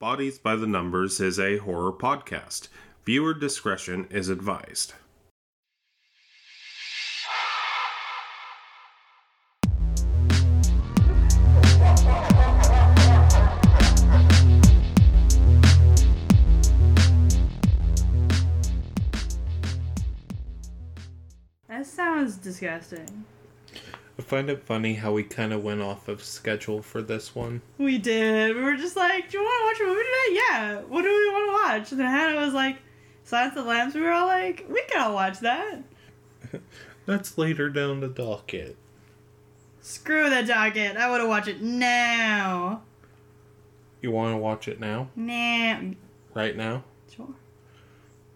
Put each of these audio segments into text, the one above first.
Bodies by the Numbers is a horror podcast. Viewer discretion is advised. That sounds disgusting. I find it funny how we kind of went off of schedule for this one. We did. We were just like, "Do you want to watch a movie today?" Yeah. What do we want to watch? And then Hannah was like, "Silence of the Lambs." We were all like, "We can all watch that." That's later down the docket. Screw the docket. I want to watch it now. You want to watch it now? Nah. Right now? Sure.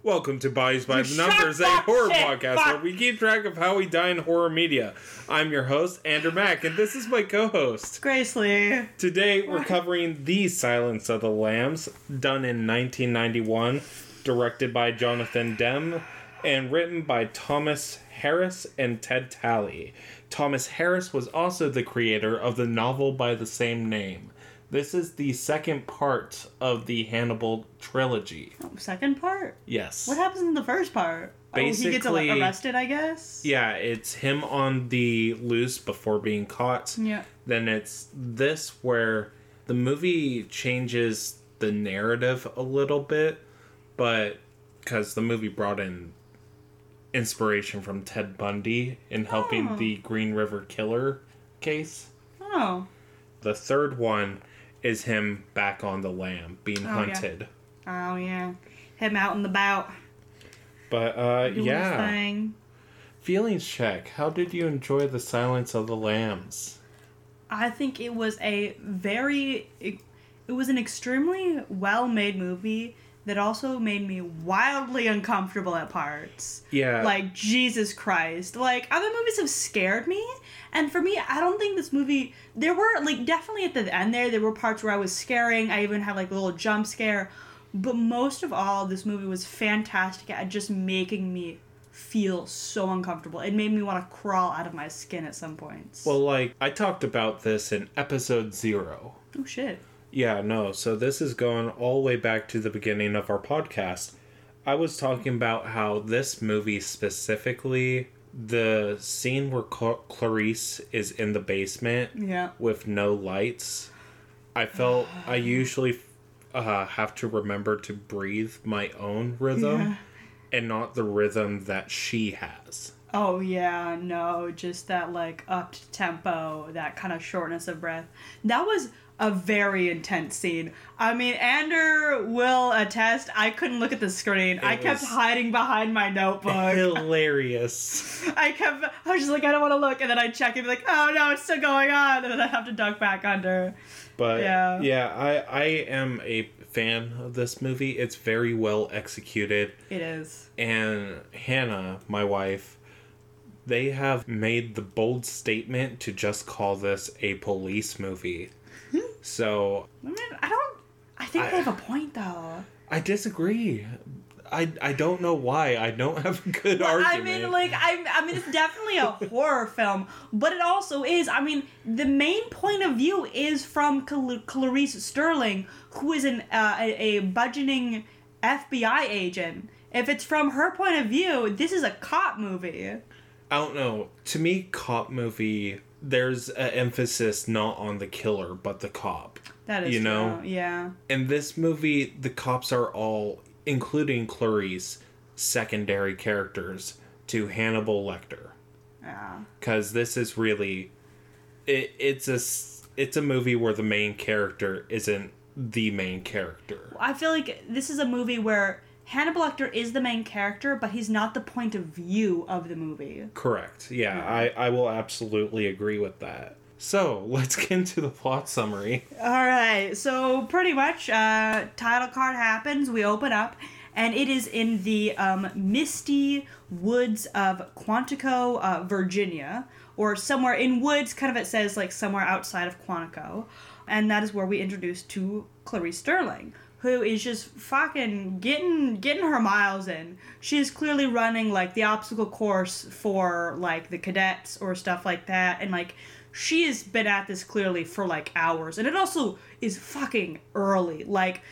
Welcome to Bodies by the Numbers, a horror shit, podcast fuck. where we keep track of how we die in horror media. I'm your host, Ander Mack, and this is my co host. Grace Lee. Today we're covering The Silence of the Lambs, done in 1991, directed by Jonathan Demme, and written by Thomas Harris and Ted Tally. Thomas Harris was also the creator of the novel by the same name. This is the second part of the Hannibal trilogy. Oh, second part. Yes. What happens in the first part? oh, he gets Basically- like, arrested, I guess. Yeah, it's him on the loose before being caught. Yeah. then it's this where the movie changes the narrative a little bit, but because the movie brought in inspiration from Ted Bundy in helping Oh. the Green River Killer case. Oh. The third one is him back on the lam being Oh, yeah. hunted. Oh yeah. Him out and about. But uh Doing yeah, feelings check. How did you enjoy the Silence of the Lambs? I think it was a very it, it was an extremely well-made movie that also made me wildly uncomfortable at parts. Yeah, Like Jesus Christ. Like other movies have scared me and for me I don't think this movie there were like definitely at the end there there were parts where I was scaring. I even had like a little jump scare. But most of all this movie was fantastic at just making me feel so uncomfortable. It made me want to crawl out of my skin at some points. well, like I talked about this in episode zero. oh shit. Yeah, no. So this is going all the way back to the beginning of our podcast. I was talking about how this movie specifically, the scene where Clarice is in the basement Yeah. with no lights, I felt I usually uh, have to remember to breathe my own rhythm Yeah. and not the rhythm that she has. Oh yeah, no, just that like up tempo, that kind of shortness of breath. That was a very intense scene. I mean, Ander will attest. I couldn't look at the screen. I kept hiding behind my notebook. Hilarious. I kept. I was just like, I don't want to look, and then I check and be like, oh no, it's still going on, and then I have to duck back under. But Yeah. yeah, I I am a fan of this movie. It's very well executed. It is. And Hannah, my wife, they have made the bold statement to just call this a police movie. So I mean, I don't. I think I- they have a point though. I disagree. I, I don't know why. I don't have a good Well, argument. I mean, like, I, I mean, it's definitely a horror film, but it also is. I mean, the main point of view is from Cal- Clarice Starling, who is an uh, a, a budgeting FBI agent. If it's from her point of view, this is a cop movie. I don't know. To me, cop movie, there's an emphasis not on the killer, but the cop. That is You true. know? Yeah. in this movie, the cops are all, including Clarice, secondary characters to Hannibal Lecter. Yeah. Because this is really, it, it's a it's a movie where the main character isn't the main character. I feel like this is a movie where Hannibal Lecter is the main character, but he's not the point of view of the movie. Correct. Yeah, I I will absolutely agree with that. So let's get into the plot summary. All right, so pretty much, uh, title card happens. We open up, and it is in the um, misty woods of Quantico, uh, Virginia, or somewhere in woods. Kind of, it says like somewhere outside of Quantico, and that is where we introduce to Clarice Starling, who is just fucking getting getting her miles in. She is clearly running like the obstacle course for like the cadets or stuff like that, and like she has been at this clearly for like hours, and it also is fucking early. Like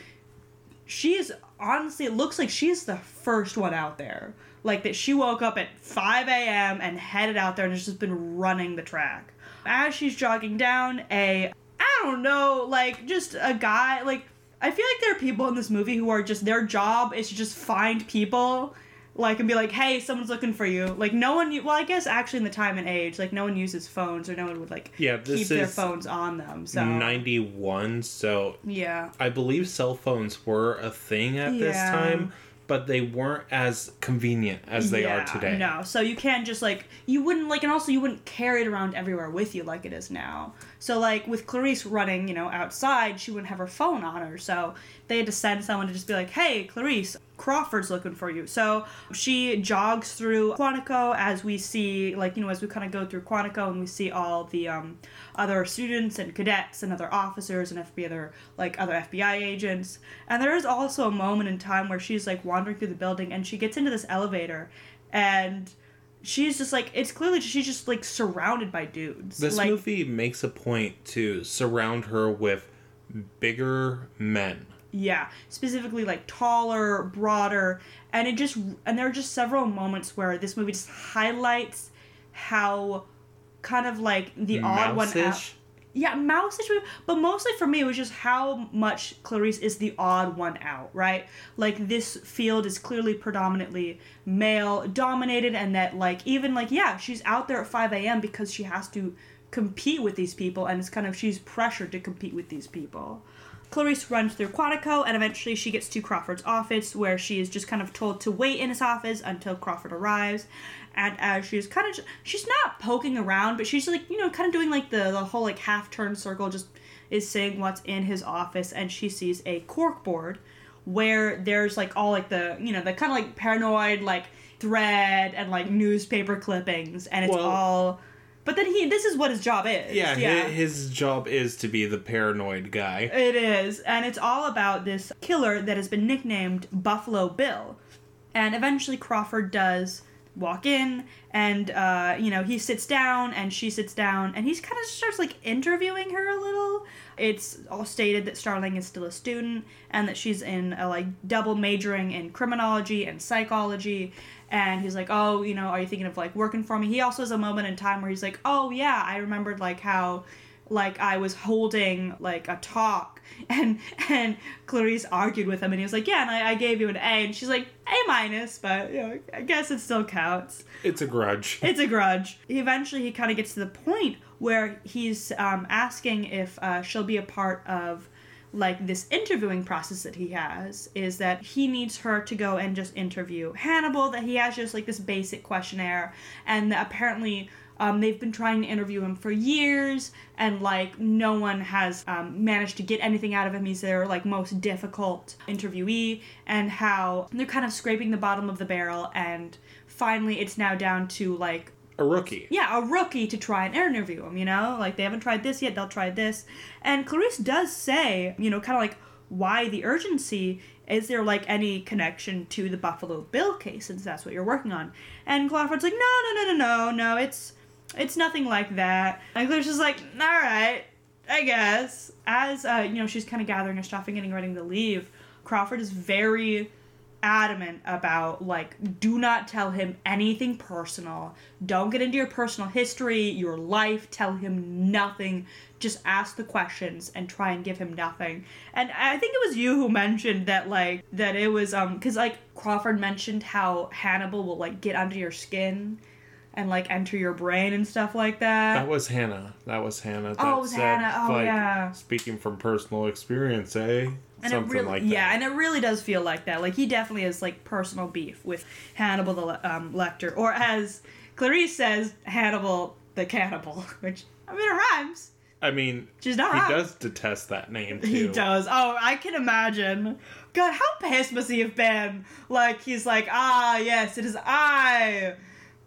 she is honestly, it looks like she's the first one out there. Like that she woke up at 5 a.m. and headed out there and has just been running the track. As she's jogging down, a I don't know, like just a guy like I feel like there are people in this movie who are just their job is to just find people like and be like, "Hey, someone's looking for you." Like no one well, I guess actually in the time and age, like no one uses phones or no one would like Yeah, this keep their phones on them. So 91, so yeah. I believe cell phones were a thing at this Yeah. time, but they weren't as convenient as they Yeah, are today. No, so you can't just like you wouldn't like, and also you wouldn't carry it around everywhere with you like it is now. So like with Clarice running, you know, outside, she wouldn't have her phone on her. So they had to send someone to just be like, "Hey, Clarice, Crawford's looking for you." So she jogs through Quantico as we see, like you know, as we kind of go through Quantico and we see all the um, other students and cadets and other officers and FBI other like other FBI agents. And there is also a moment in time where she's like wandering through the building and she gets into this elevator and she's just like it's clearly she's just like surrounded by dudes. This like, movie makes a point to surround her with bigger men. Yeah, specifically like taller, broader, and it just and there are just several moments where this movie just highlights how kind of like the odd one out. Yeah, mouse-ish, but mostly for me it was just how much Clarice is the odd one out, right? Like this field is clearly predominantly male dominated, and that like even like yeah, she's out there at five a.m. because she has to compete with these people, and it's kind of she's pressured to compete with these people. Clarice runs through Quantico and eventually she gets to Crawford's office where she is just kind of told to wait in his office until Crawford arrives. And as she's kind of, she's not poking around, but she's like, you know, kind of doing like the, the whole like half turn circle, just is saying what's in his office. And she sees a cork board where there's like all like the, you know, the kind of like paranoid like thread and like newspaper clippings. And it's Well- all. But then he, this is what his job is. Yeah, hi- his job is to be the paranoid guy. It is, and it's all about this killer that has been nicknamed Buffalo Bill. And eventually Crawford does walk in, and uh, you know he sits down, and she sits down, and he's kind of starts like interviewing her a little. It's all stated that Starling is still a student, and that she's in a like double majoring in criminology and psychology. And he's like, "Oh, you know, are you thinking of like working for me?" He also has a moment in time where he's like, "Oh yeah, I remembered like how." Like I was holding like a talk and and Clarice argued with him and he was like, Yeah, and I, I gave you an A and she's like, A minus, but you know, I guess it still counts. It's a grudge. It's a grudge. Eventually he kinda gets to the point where he's um, asking if uh, she'll be a part of like this interviewing process that he has is that he needs her to go and just interview Hannibal that he has just like this basic questionnaire and that apparently um, they've been trying to interview him for years and like no one has um, managed to get anything out of him he's their like most difficult interviewee and how they're kind of scraping the bottom of the barrel and finally it's now down to like A rookie. yeah, a rookie to try and interview him, you know? Like, they haven't tried this yet, they'll try this. And Clarice does say, you know, kind of like, why the urgency? Is there, like, any connection to the Buffalo Bill case, since that's what you're working on? And Crawford's like, no, no, no, no, no, no, it's, it's nothing like that. And Claire's just like, all right, I guess. As, uh, you know, she's kind of gathering her stuff and getting ready to leave, Crawford is very adamant about like do not tell him anything personal. Don't get into your personal history your life. Tell him nothing. Just ask the questions and try and give him nothing. And i think it was you who mentioned that like that it was um because like crawford mentioned how hannibal will like get under your skin and like enter your brain and stuff like that That was Hannah. That was Hannah. That Oh, it was said, Hannah. Oh, like, yeah. Speaking from personal experience, eh? And Something it really, like that. yeah, and it really does feel like that. Like he definitely has like personal beef with Hannibal the um, Lecter, or as Clarice says, Hannibal the Cannibal. Which I mean, it rhymes. I mean, She's not he does detest that name too. He does. Oh, I can imagine. God, how pissed must he have been? Like he's like, ah, yes, it is I,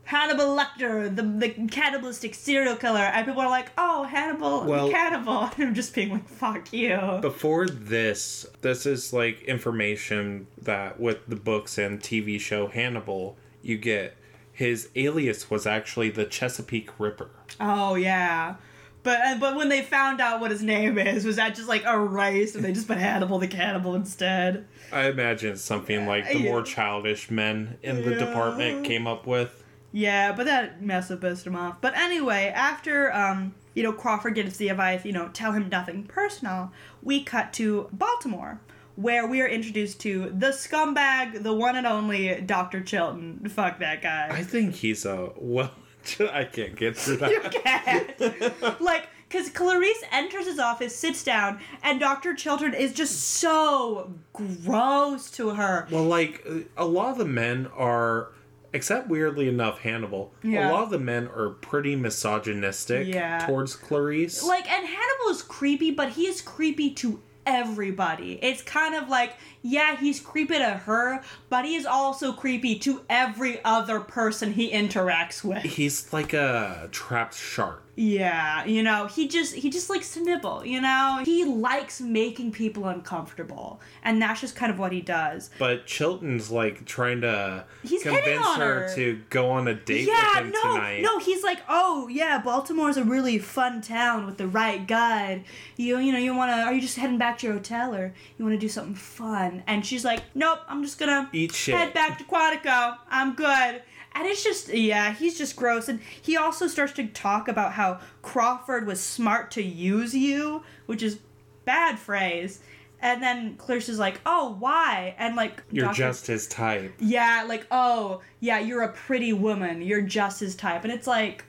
Hannibal Lecter, the the cannibalistic serial killer, and people are like, oh, Hannibal Well- the cannibal. And I'm just being like, fuck you. Before this, this is like information that with the books and TV show Hannibal, you get his alias was actually the Chesapeake Ripper. Oh yeah. But but when they found out what his name is, was that just like erased and they just put Hannibal the Cannibal instead? I imagine it's something like the more childish men in the Yeah. department came up with. Yeah, but that must have pissed him off. But anyway, after um, you know, Crawford gives the advice, you know, tell him nothing personal, we cut to Baltimore, where we are introduced to the scumbag, the one and only Dr. Chilton. Fuck that guy. I think he's a well. I can't get through that. You can't. like, because Clarice enters his office, sits down, and Dr. Chilton is just so gross to her. Well, like a lot of the men are, except weirdly enough, Hannibal. Yeah. A lot of the men are pretty misogynistic Yeah. towards Clarice. Like, and Hannibal is creepy, but he is creepy to everybody. It's kind of like, yeah, he's creepy to her, but he is also creepy to every other person he interacts with. He's like a trapped shark. Yeah, you know, he just he just likes to nibble, you know? He likes making people uncomfortable. And that's just kind of what he does. But Chilton's like trying to He's convince on her, her. to go on a date yeah, with him no, tonight. no. He's like, oh yeah, Baltimore's a really fun town with the right guide. You you know you want to? Are you just heading back to your hotel or you want to do something fun? And she's like, nope, I'm just gonna Eat shit. head back to Quantico. I'm good. And it's just yeah, he's just gross. And he also starts to talk about how Crawford was smart to use you, which is bad phrase. And then Clarice is like, oh, why? And like, You're Dr. just his type. yeah, like, oh, yeah, you're a pretty woman. You're just his type. And it's like,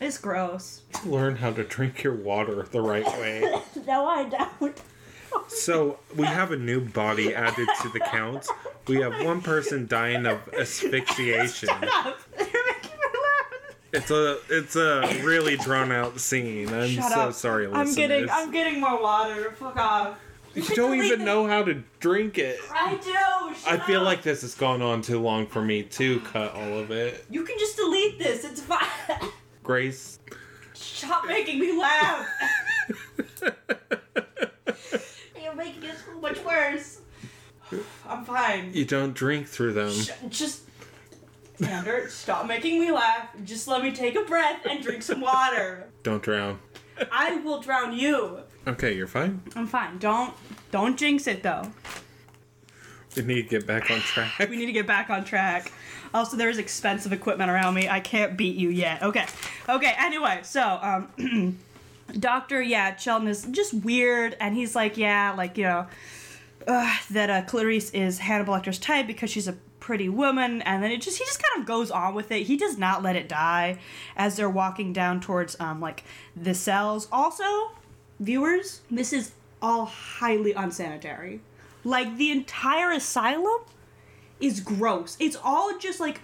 it's gross. Learn how to drink your water the right way. No, I don't. So we have a new body added to the count. We have one person dying of asphyxiation. Shut. You're making me laugh. It's a it's a really drawn out scene. I'm Shut so up. sorry, listeners. I'm getting, I'm getting more water. Fuck off. you don't even this. know how to drink it. I do. I feel up. like this has gone on too long for me to cut all of it. you can just delete this. It's fine. Grace. Stop making me laugh. Making it so much worse. I'm fine. You don't drink through them. Sh- just Xander, stop making me laugh. Just let me take a breath and drink some water. Don't drown. I will drown you. Okay, you're fine. I'm fine. Don't don't jinx it though. We need to get back on track. We need to get back on track. Also, there's expensive equipment around me. I can't beat you yet. Okay. Okay, anyway, so um Doctor, yeah, Chilton is just weird and he's like, yeah, like, you know, uh, that uh, Clarice is Hannibal Lecter's type because she's a pretty woman, and then it just he just kind of goes on with it. He does not let it die as they're walking down towards um like the cells. Also, viewers, this is all highly unsanitary. Like the entire asylum is gross. It's all just like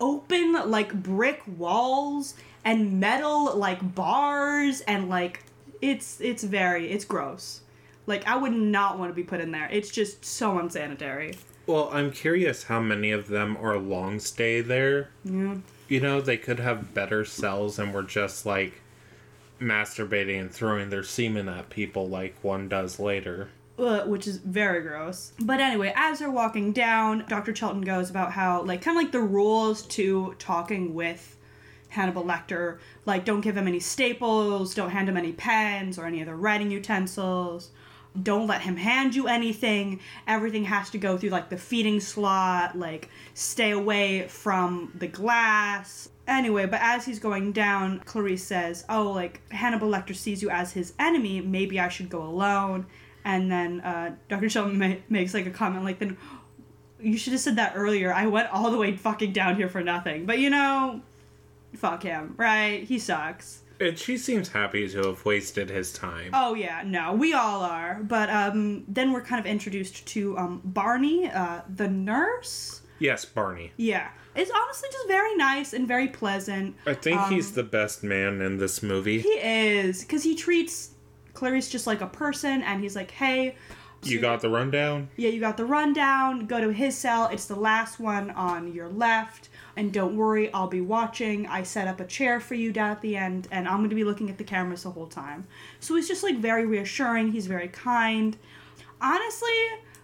open like brick walls and metal like bars and like it's it's very it's gross. Like I would not want to be put in there. It's just so unsanitary. Well, I'm curious how many of them are long stay there. Yeah. You know, they could have better cells and were just like masturbating and throwing their semen at people like one does later. uh, which is very gross. But anyway, as they're walking down, Dr. Chilton goes about how, like, kind of like the rules to talking with Hannibal Lecter. Like, don't give him any staples, don't hand him any pens or any other writing utensils. Don't let him hand you anything. Everything has to go through, like, the feeding slot. Like, stay away from the glass. Anyway, but as he's going down, Clarice says, Oh, like, Hannibal Lecter sees you as his enemy. Maybe I should go alone. And then uh, Dr. Chilton ma- makes like a comment like, then you should have said that earlier. I went all the way fucking down here for nothing. But you know, fuck him, right? He sucks. And she seems happy to have wasted his time. Oh yeah, no, we all are. But um, then we're kind of introduced to um, Barney, uh, the nurse. Yes, Barney. Yeah, it's honestly just very nice and very pleasant. I think Um, he's the best man in this movie. He is because he treats Clarice just like a person, and he's like, hey. You got the rundown? Yeah, you got the rundown. Go to his cell. It's the last one on your left. And don't worry, I'll be watching. I set up a chair for you down at the end, and I'm going to be looking at the cameras the whole time. So he's just like very reassuring. He's very kind. Honestly,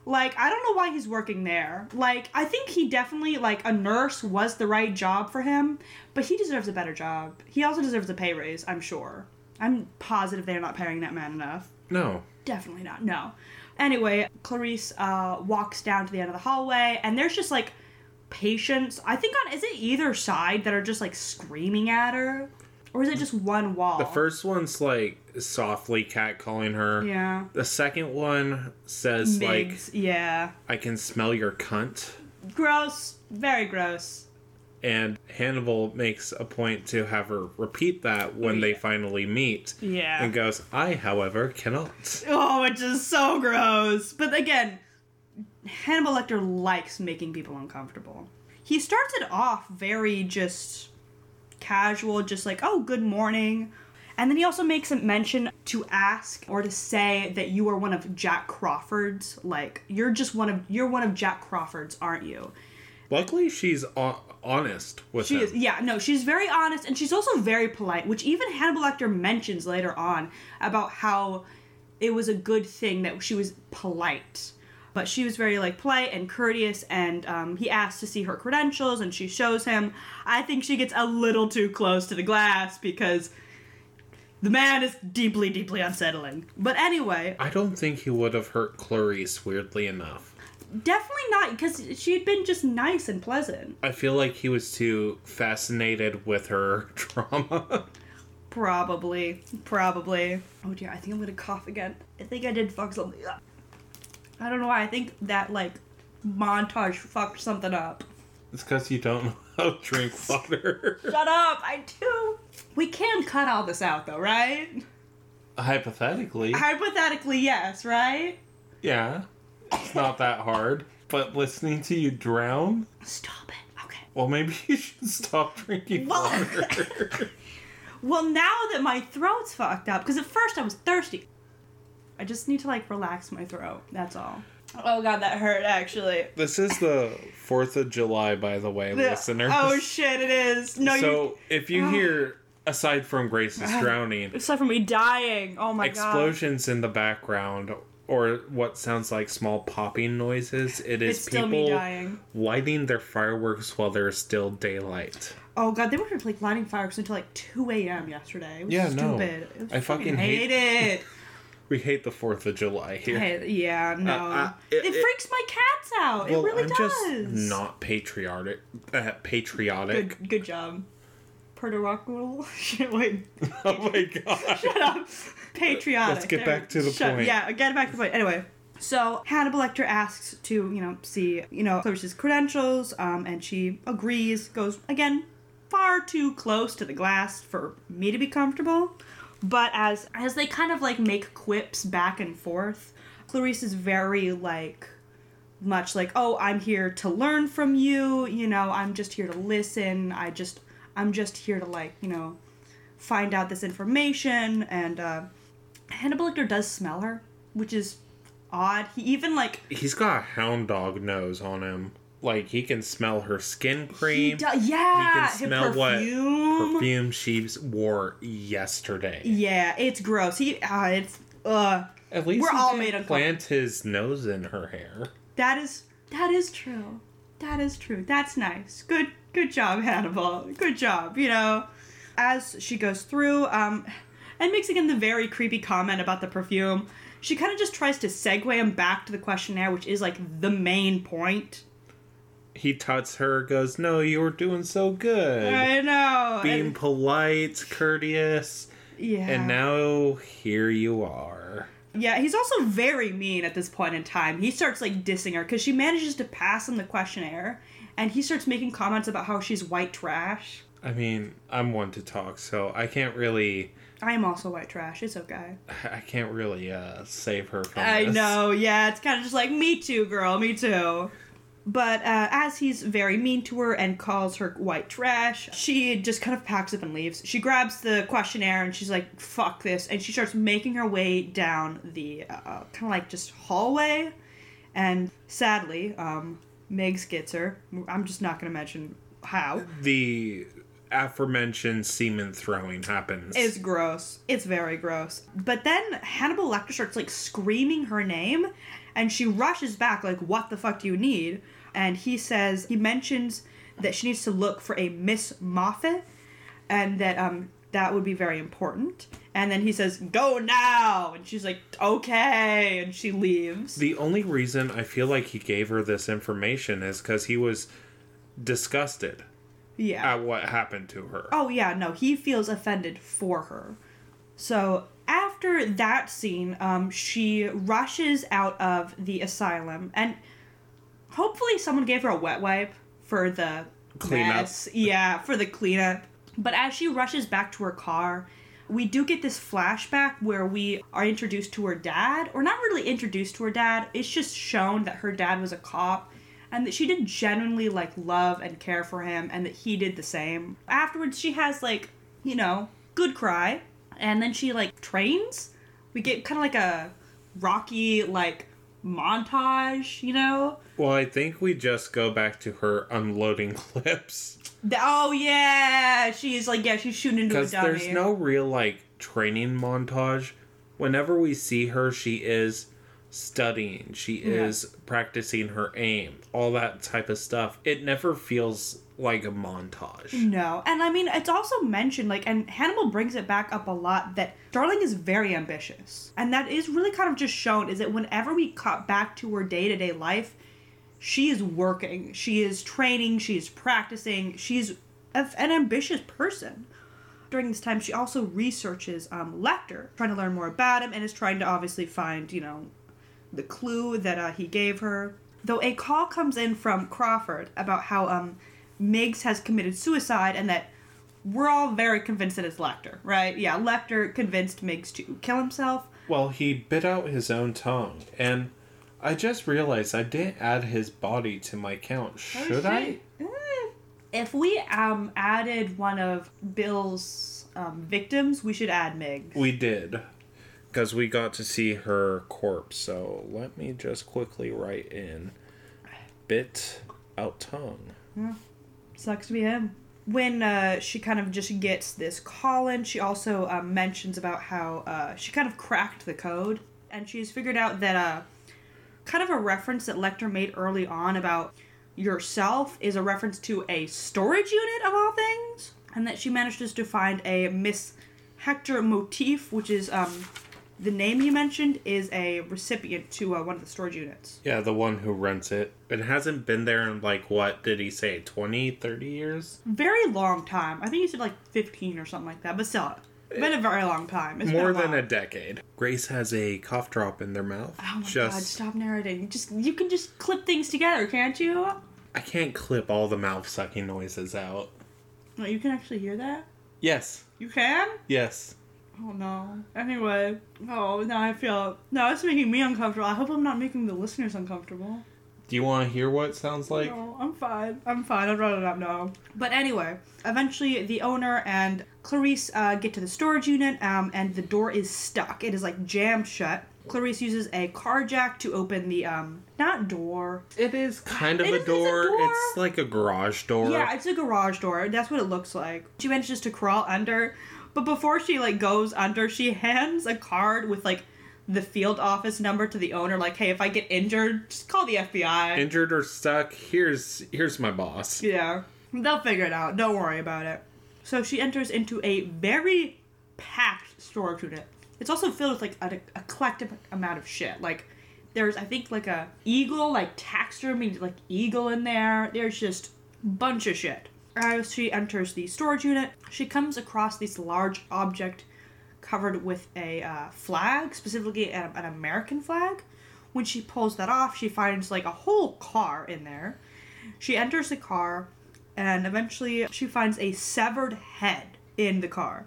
like, I don't know why he's working there. Like, I think he definitely, like, a nurse was the right job for him, but he deserves a better job. He also deserves a pay raise, I'm sure. I'm positive they're not paying that man enough. No. Definitely not. No. Anyway, Clarice uh, walks down to the end of the hallway, and there's just like patients. I think on is it either side that are just like screaming at her, or is it just one wall? The first one's like softly catcalling her. Yeah. The second one says Miggs. yeah. I can smell your cunt. Gross. Very gross. And Hannibal makes a point to have her repeat that when oh, they finally meet. Yeah. And goes, I, however, cannot. Oh, which is so gross. But again, Hannibal Lecter likes making people uncomfortable. He starts it off very just casual, just like, oh, good morning. And then he also makes a mention to ask or to say that you are one of Jack Crawford's. Like, you're just one of you're one of Jack Crawford's, aren't you? Luckily, she's honest with She him. is, yeah, no, she's very honest and she's also very polite, which even Hannibal Lecter mentions later on about how it was a good thing that she was polite. But she was very like polite and courteous, and um, he asks to see her credentials, and she shows him. I think she gets a little too close to the glass because the man is deeply, deeply unsettling. But anyway, I don't think he would have hurt Clarice, weirdly enough. Definitely not because she had been just nice and pleasant. I feel like he was too fascinated with her trauma. Probably. Probably. Oh dear, I think I'm gonna cough again. I think I did fuck something up. I don't know why. I think that, like, montage fucked something up. it's because you don't know how to drink water. Shut up! I do! We can cut all this out, though, right? Hypothetically. Hypothetically, yes, right? Yeah. It's not that hard. But listening to you drown? Stop it. Okay. Well, maybe you should stop drinking Well- water. Well, now that my throat's fucked up, because at first I was thirsty. I just need to, like, relax my throat. That's all. Oh god, that hurt, actually. this is the 4th of July, by the way, listeners. Oh shit, it is. No, you. so, if you Oh. hear, aside from Grace's ah. drowning, Aside from me dying. Oh my god. explosions in the background, or what sounds like small popping noises, it is It's people dying. lighting their fireworks while there's still daylight. Oh god, they were like lighting fireworks until like 2 a.m. yesterday. It was Yeah, no. stupid. Was I fucking hate- it. We hate the 4th of July here. Yeah, no. uh, it, it- it- freaks my cats out. well, it really I'm does. just not patriotic. Uh, patriotic. Good, good job. Perdorakul? Shit, wait. oh my god. Shut up. Patriotic. Let's get There- back to the shut- point. Yeah, get back to the point. Anyway, so Hannibal Lecter asks to, you know, see, you know, Clarice's credentials, um, and she agrees, goes, again, far too close to the glass for me to be comfortable. But as as they kind of like make quips back and forth, Clarice is very like much like, "Oh, I'm here to learn from you, you know, I'm just here to listen. I just I'm just here to like, you know, find out this information and uh Hannibal Lecter does smell her, which is odd. He even like He's got a hound dog nose on him. Like he can smell her skin he cream, do- yeah, he can smell what perfume. perfume she wore yesterday. Yeah, it's gross. He uh, it's uh At least We're he all made uncomfortable. plant his nose in her hair. that is that is true. That is true. That's nice. Good good job, Hannibal. Good job, you know. As she goes through, um and makes again the very creepy comment about the perfume. She kind of just tries to segue him back to the questionnaire, which is like the main point. He tuts her, goes, "No, you were doing so good, I know. being and- polite, courteous, yeah. and now here you are." Yeah, he's also very mean at this point in time. He starts like dissing her because she manages to pass him the questionnaire, and he starts making comments about how she's white trash. I mean, I'm one to talk, so I can't really, I am also white trash. It's okay. I can't really uh, save her from I this. know. Yeah, it's kind of just like me too, girl. Me too. But uh, as he's very mean to her and calls her white trash, she just kind of packs up and leaves. She grabs the questionnaire and she's like, fuck this. And she starts making her way down the uh, kind of like just hallway. And sadly, um, Miggs gets her. I'm just not going to mention how. The aforementioned semen throwing happens. It's gross. It's very gross. But then Hannibal Lecter starts like screaming her name, and she rushes back like, "What the fuck do you need?" And he says he mentions that she needs to look for a Miss Mofet, and that um that would be very important. And then he says, "Go now," and she's like, "Okay," and she leaves. The only reason I feel like he gave her this information is because he was disgusted Yeah. at what happened to her. Oh yeah, no, he feels offended for her. So after that scene, um, she rushes out of the asylum, and hopefully someone gave her a wet wipe for the Cleanup. mess. Yeah, for the cleanup. But as she rushes back to her car, we do get this flashback where we are introduced to her dad, or not really introduced to her dad. It's just shown that her dad was a cop and that she did genuinely like love and care for him and that he did the same. Afterwards she has like, you know, good cry and then she like trains. We get kind of like a rocky like montage, you know? Well, I think we just go back to her unloading clips. Oh yeah, she's like yeah, she's shooting into a Because dummy. there's no real, like, training montage. Whenever we see her, she is studying, she Yeah. is practicing her aim, all that type of stuff. It never feels like a montage. No, and I mean it's also mentioned like, and Hannibal brings it back up a lot that Darling is very ambitious, and that is really kind of just shown is that whenever we cut back to her day to day life, she is working, she is training, she is practicing, she's an ambitious person. During this time, she also researches um, Lecter, trying to learn more about him, and is trying to obviously find, you know, the clue that uh, he gave her. Though a call comes in from Crawford about how um, Miggs has committed suicide and that we're all very convinced that it's Lecter, right? Yeah, Lecter convinced Miggs to kill himself. Well, he bit out his own tongue, and I just realized I didn't add his body to my count. Should I? Eh, If we um added one of Bill's um, victims, we should add Miggs. We did. Because we got to see her corpse. So let me just quickly write in bit out tongue. Sucks to be him. When uh, she kind of just gets this call in, she also um, mentions about how uh, she kind of cracked the code, and she's figured out that uh, kind of a reference that Lecter made early on about yourself is a reference to a storage unit of all things, and that she manages to find a Miss Hester Mofet, which is um, the name you mentioned is a recipient to uh, one of the storage units. Yeah, the one who rents it. It hasn't been there in like, what did he say, 20, 30 years? very long time. I think he said like 15 or something like that, but still, it's been a very long time. It's More a than a decade. Grace has a cough drop in their mouth. Oh my god, just, stop narrating. Just you can just clip things together, can't you? I can't clip all the mouth sucking noises out. No, you can actually hear that. Yes, You can? yes. Oh no. Anyway, oh now I feel no, it's making me uncomfortable. I hope I'm not making the listeners uncomfortable. Do you want to hear what it sounds like? no, I'm fine. I'm fine. I'd rather not know. But anyway, eventually the owner and Clarice uh, get to the storage unit, um, and the door is stuck. It is like jammed shut. Clarice uses a car jack to open the um not door. It is kind of It a is- it's a door. door. It's like a garage door. Yeah, it's a garage door. That's what it looks like. She manages to crawl under, but before she like goes under, she hands a card with like the field office number to the owner. Like, hey, if I get injured, just call the FBI. Injured or stuck, here's here's my boss. yeah, they'll figure it out. Don't worry about it. So she enters into a very packed storage unit. It's also filled with like an eclectic amount of shit. Like there's I think like a eagle like taxidermy like eagle in there. There's just bunch of shit. As she enters the storage unit, she comes across this large object covered with a uh, flag, specifically an, an American flag. When she pulls that off, she finds like a whole car in there. She enters the car, and eventually she finds a severed head in the car.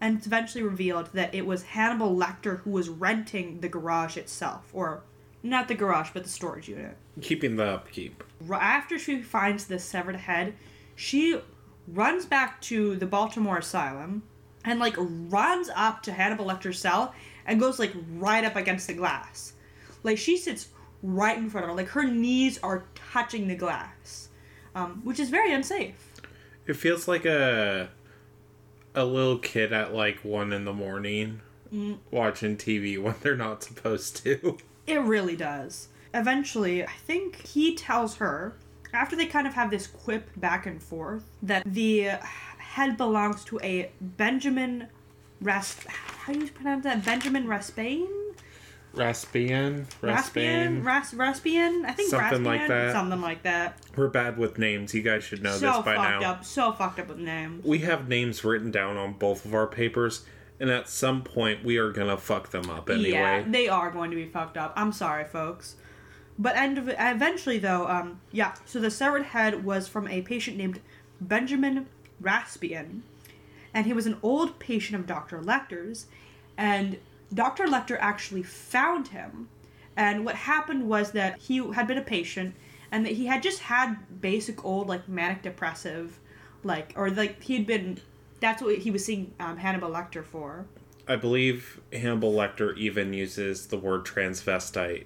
And it's eventually revealed that it was Hannibal Lecter who was renting the garage itself, or not the garage, but the storage unit. Keeping the upkeep. After she finds the severed head, she runs back to the Baltimore Asylum and like runs up to Hannibal Lecter's cell and goes like right up against the glass. Like she sits right in front of her, like her knees are touching the glass, um, which is very unsafe. It feels like a a little kid at like one in the morning Mm. watching TV when they're not supposed to. It really does. Eventually, I think he tells her, after they kind of have this quip back and forth, that the head belongs to a Benjamin Rasp. How do you pronounce that? Benjamin Raspain? Raspian, Raspian? Raspain. Ras- Raspian? I think Something like that. Something like that. We're bad with names. You guys should know so this by fucked now. up. So fucked up with names. We have names written down on both of our papers, and at some point we are gonna fuck them up anyway. Yeah, they are going to be fucked up. I'm sorry, folks. But end of, eventually, though, um, yeah. So the severed head was from a patient named Benjamin Raspian, and he was an old patient of Dr. Lecter's, and Dr. Lecter actually found him. And what happened was that he had been a patient, and that he had just had basic old like manic depressive, like or like he had been. That's what he was seeing um, Hannibal Lecter for. I believe Hannibal Lecter even uses the word transvestite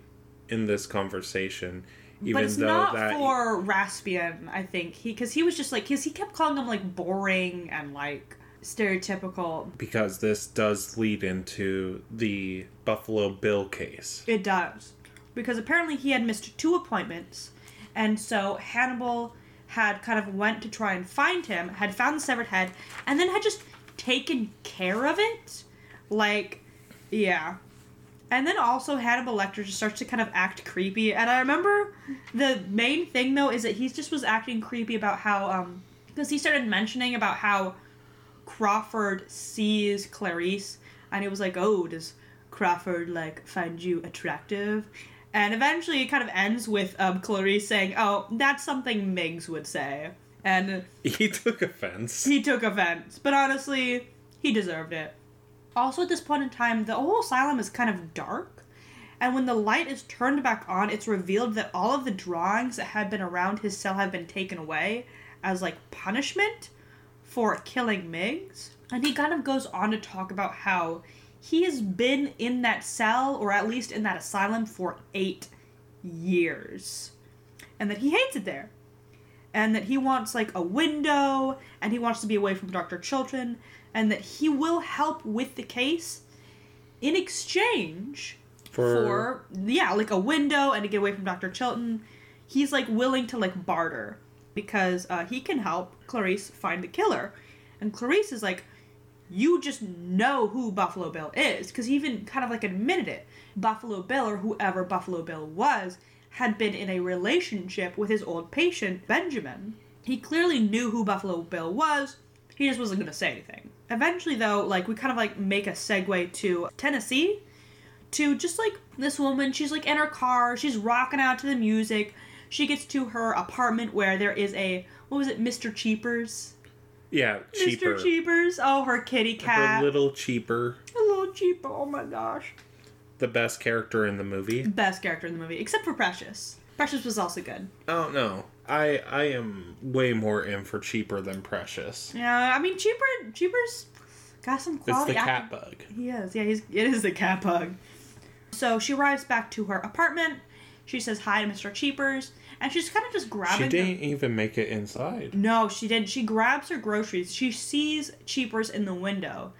in this conversation, even but it's though not that for Raspian, I think. He because he was just like because he kept calling him like boring and like stereotypical. because this does lead into the Buffalo Bill case. It does because apparently he had missed two appointments, and so Hannibal had kind of went to try and find him, had found the severed head, and then had just taken care of it. Like, yeah. And then also Hannibal Lecter just starts to kind of act creepy. And I remember the main thing though is that he just was acting creepy about how um because he started mentioning about how Crawford sees Clarice and it was like, "Oh, does Crawford like find you attractive?" And eventually it kind of ends with um Clarice saying, "Oh, that's something Miggs would say." And He took offense. he took offense, but honestly, he deserved it. Also, at this point in time, the whole asylum is kind of dark, and when the light is turned back on, it's revealed that all of the drawings that had been around his cell have been taken away as like punishment for killing Miggs. And he kind of goes on to talk about how he has been in that cell, or at least in that asylum, for eight years, and that he hates it there and that he wants like a window and he wants to be away from Dr. Chilton and that he will help with the case in exchange For- for, yeah, like a window and to get away from Dr. Chilton. He's like willing to like barter because uh, he can help Clarice find the killer. And Clarice is like, you just know who Buffalo Bill is because he even kind of like admitted it. Buffalo Bill or whoever Buffalo Bill was had been in a relationship with his old patient Benjamin. He clearly knew who Buffalo Bill was. He just wasn't going to say anything. Eventually though, like we kind of like make a segue to Tennessee to just like this woman, she's like in her car, she's rocking out to the music. She gets to her apartment where there is a what was it, Mr. Cheapers? Yeah, cheaper. Mr. Cheapers. Oh, her kitty Her cat. little cheaper. A little cheaper. Oh my gosh. The best character in the movie. Best character in the movie, except for Precious. Precious was also good. Oh no. I I am way more in for cheaper than precious. Yeah, I mean, Cheaper, Cheaper's got some quality. It's the cat bug. He is. Yeah, he's. It is the cat bug. So she arrives back to her apartment. She says hi to Mr. Cheapers, and she's kind of just grabbing. She didn't even make it inside. No, she didn't. She grabs her groceries. She sees Cheapers in the window.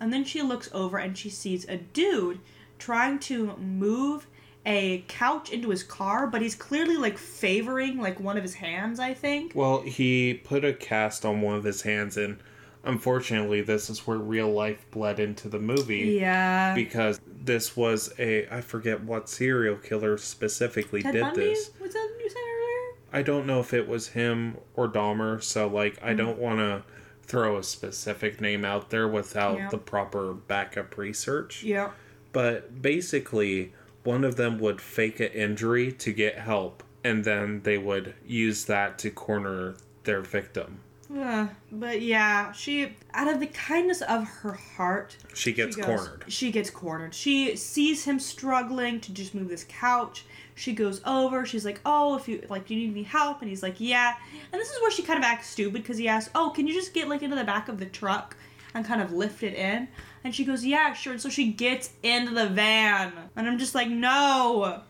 And then she looks over and she sees a dude trying to move a couch into his car, but he's clearly like favoring like one of his hands, I think. Well, he put a cast on one of his hands, and unfortunately, this is where real life bled into the movie. Yeah. Because this was a I forget what serial killer specifically Ted did Bundy? this. Was that you said earlier? I don't know if it was him or Dahmer, so like Mm-hmm. I don't want to throw a specific name out there without Yeah. the proper backup research. Yeah. But basically, one of them would fake an injury to get help, and then they would use that to corner their victim. Ugh. but yeah, she out of the kindness of her heart, She gets she goes- cornered. She gets cornered. She sees him struggling to just move this couch. She goes over. She's like, "Oh, if you like, do you need any help?" And he's like, "Yeah." And this is where she kind of acts stupid because he asks, "Oh, can you just get like into the back of the truck and kind of lift it in?" And she goes, "Yeah, sure." And so she gets into the van, and I'm just like, "No,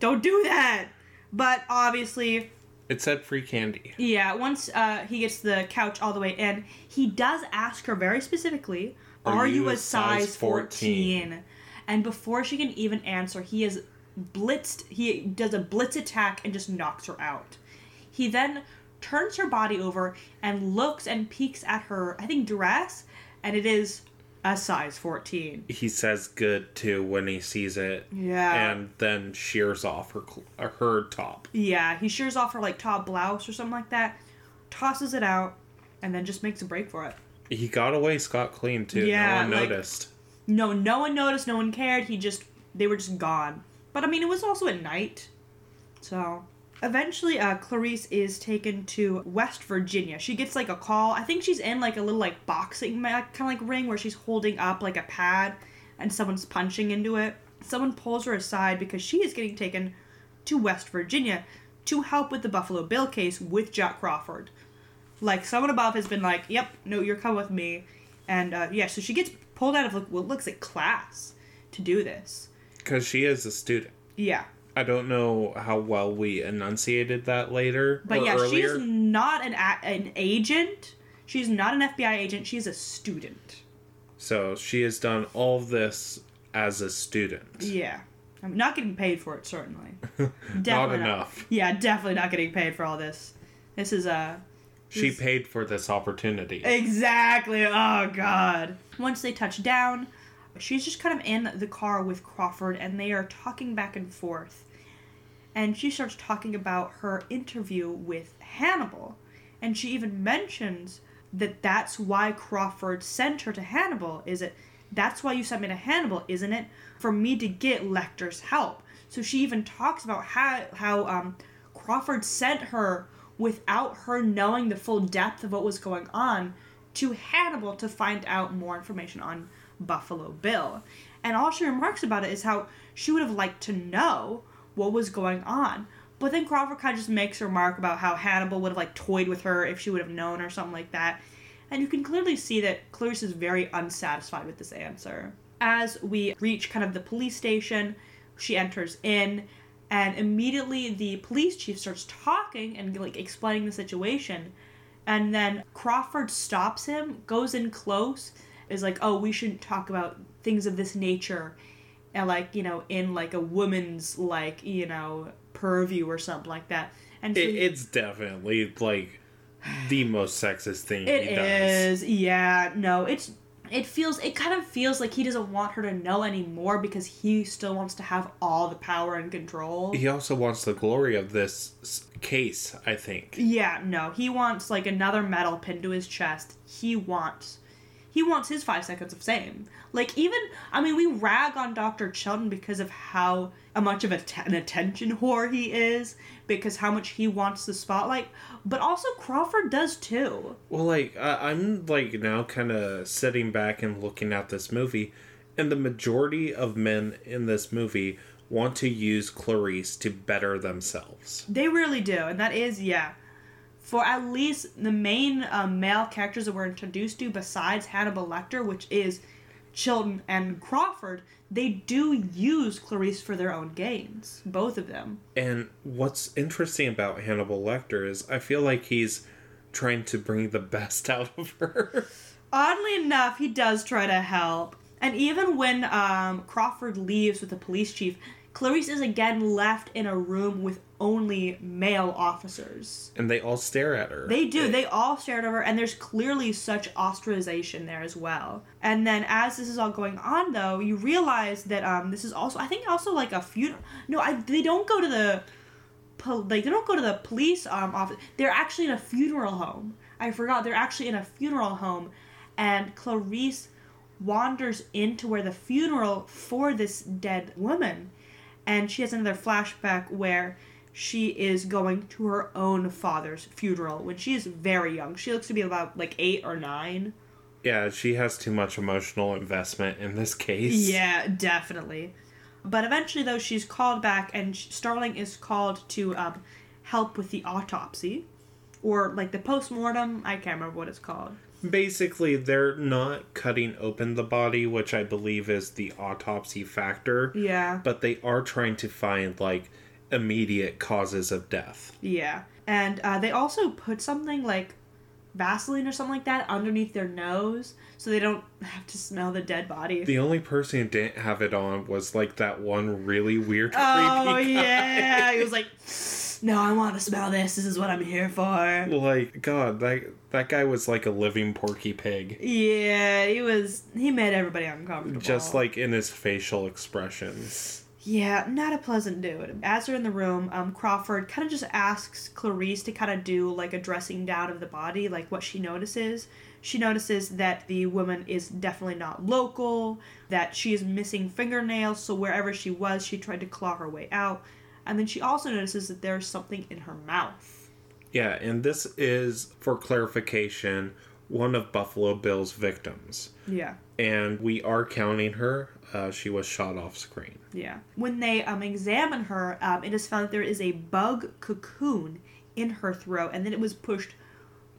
don't do that." But obviously, It said free candy. yeah, once uh, he gets the couch all the way in, he does ask her very specifically, Are Are, you you a size 14? And before she can even answer, he is blitzed. He does a blitz attack and just knocks her out. He then turns her body over and looks and peeks at her, I think, dress, and it is a size 14. He says good too when he sees it. Yeah. And then shears off her uh, her top. Yeah, he shears off her like top blouse or something like that, tosses it out, and then just makes a break for it. He got away scot clean too. Yeah, no one like- noticed. No, no one noticed, no one cared. He just they were just gone. But I mean, it was also at night, so eventually, uh, Clarice is taken to West Virginia. She gets like a call. I think she's in like a little like boxing kind of like ring where she's holding up like a pad, and someone's punching into it. Someone pulls her aside because she is getting taken to West Virginia to help with the Buffalo Bill case with Jack Crawford. Like someone above has been like, "Yep, no, you're coming with me," and uh, yeah, so she gets pulled out of like, what looks like class to do this. Because she is a student. Yeah, I don't know how well we enunciated that later but yeah, earlier. she's not an a- an agent. She's not an FBI agent. She's a student. So she has done all this as a student. Yeah, I'm not getting paid for it. Certainly, Not enough. Yeah, definitely not getting paid for all this. This is a She paid for this opportunity. Exactly. Oh god. Once they touch down, she's just kind of in the car with Crawford and they are talking back and forth. And she starts talking about her interview with Hannibal. And she even mentions that that's why Crawford sent her to Hannibal. Is it that's why you sent me to Hannibal, isn't it? For me to get Lecter's help. So she even talks about how how um Crawford sent her without her knowing the full depth of what was going on to Hannibal to find out more information on Buffalo Bill. And all she remarks about it is how she would have liked to know what was going on. But then Crawford kind of just makes a remark about how Hannibal would have like toyed with her if she would have known or something like that. And you can clearly see that Clarice is very unsatisfied with this answer. As we reach kind of the police station, she enters in and immediately the police chief starts talking and like explaining the situation and then crawford stops him goes in close is like oh we shouldn't talk about things of this nature and like you know in like a woman's like you know purview or something like that and It, she- it's definitely like the most sexist thing it he does. yeah no it's it feels it kind of feels like he doesn't want her to know anymore because he still wants to have all the power and control He also wants the glory of this case, I think. Yeah, no. He wants like another medal pinned to his chest. He wants he wants his 5 seconds of fame. Like even I mean we rag on Dr. Chilton because of how how much of a t- an attention whore he is because how much he wants the spotlight, but also Crawford does too. Well, like I I'm like now kind of sitting back and looking at this movie, and the majority of men in this movie want to use Clarice to better themselves. They really do, and that is yeah. For at least the main um, male characters that we're introduced to, besides Hannibal Lecter, which is Chilton and Crawford, they do use Clarice for their own gains. Both of them. And what's interesting about Hannibal Lecter is I feel like he's trying to bring the best out of her. Oddly enough, he does try to help. And even when um, Crawford leaves with the police chief, Clarice is again left in a room with only male officers. and they all stare at her. They do. They all stare at her, and there's clearly such ostracization there as well. And then, as this is all going on, though, you realize that um, this is also, I think, also like a funeral. No, I, they don't go to the, pol- like they don't go to the police um office. They're actually in a funeral home. I forgot. They're actually in a funeral home, and Clarice wanders into where the funeral for this dead woman, and she has another flashback where she is going to her own father's funeral when she is very young. She looks to be about like eight or nine. yeah, she has too much emotional investment in this case. Yeah, definitely. But eventually, though, she's called back, and Starling is called to um, help with the autopsy, or like the post mortem. I can't remember what it's called. Basically, they're not cutting open the body, which I believe is the autopsy factor, Yeah, but they are trying to find like immediate causes of death. yeah. And uh, they also put something like Vaseline or something like that underneath their nose, so they don't have to smell the dead body. The only person who didn't have it on was like that one really weird Oh yeah, he was like, No, I want to smell this. This is what I'm here for. Like God, that that guy was like a living Porky Pig, Yeah, he was. He made everybody uncomfortable. just like in his facial expressions. Yeah, not a pleasant dude. As they're in the room, um, Crawford kind of just asks Clarice to kind of do like a dressing down of the body, like what she notices. She notices that the woman is definitely not local, that she is missing fingernails, so wherever she was, she tried to claw her way out. And then she also notices that there's something in her mouth. Yeah, and this is for clarification one of Buffalo Bill's victims, Yeah. and we are counting her. Uh, she was shot off screen. Yeah. When they um, examine her, um, it is found that there is a bug cocoon in her throat, and then it was pushed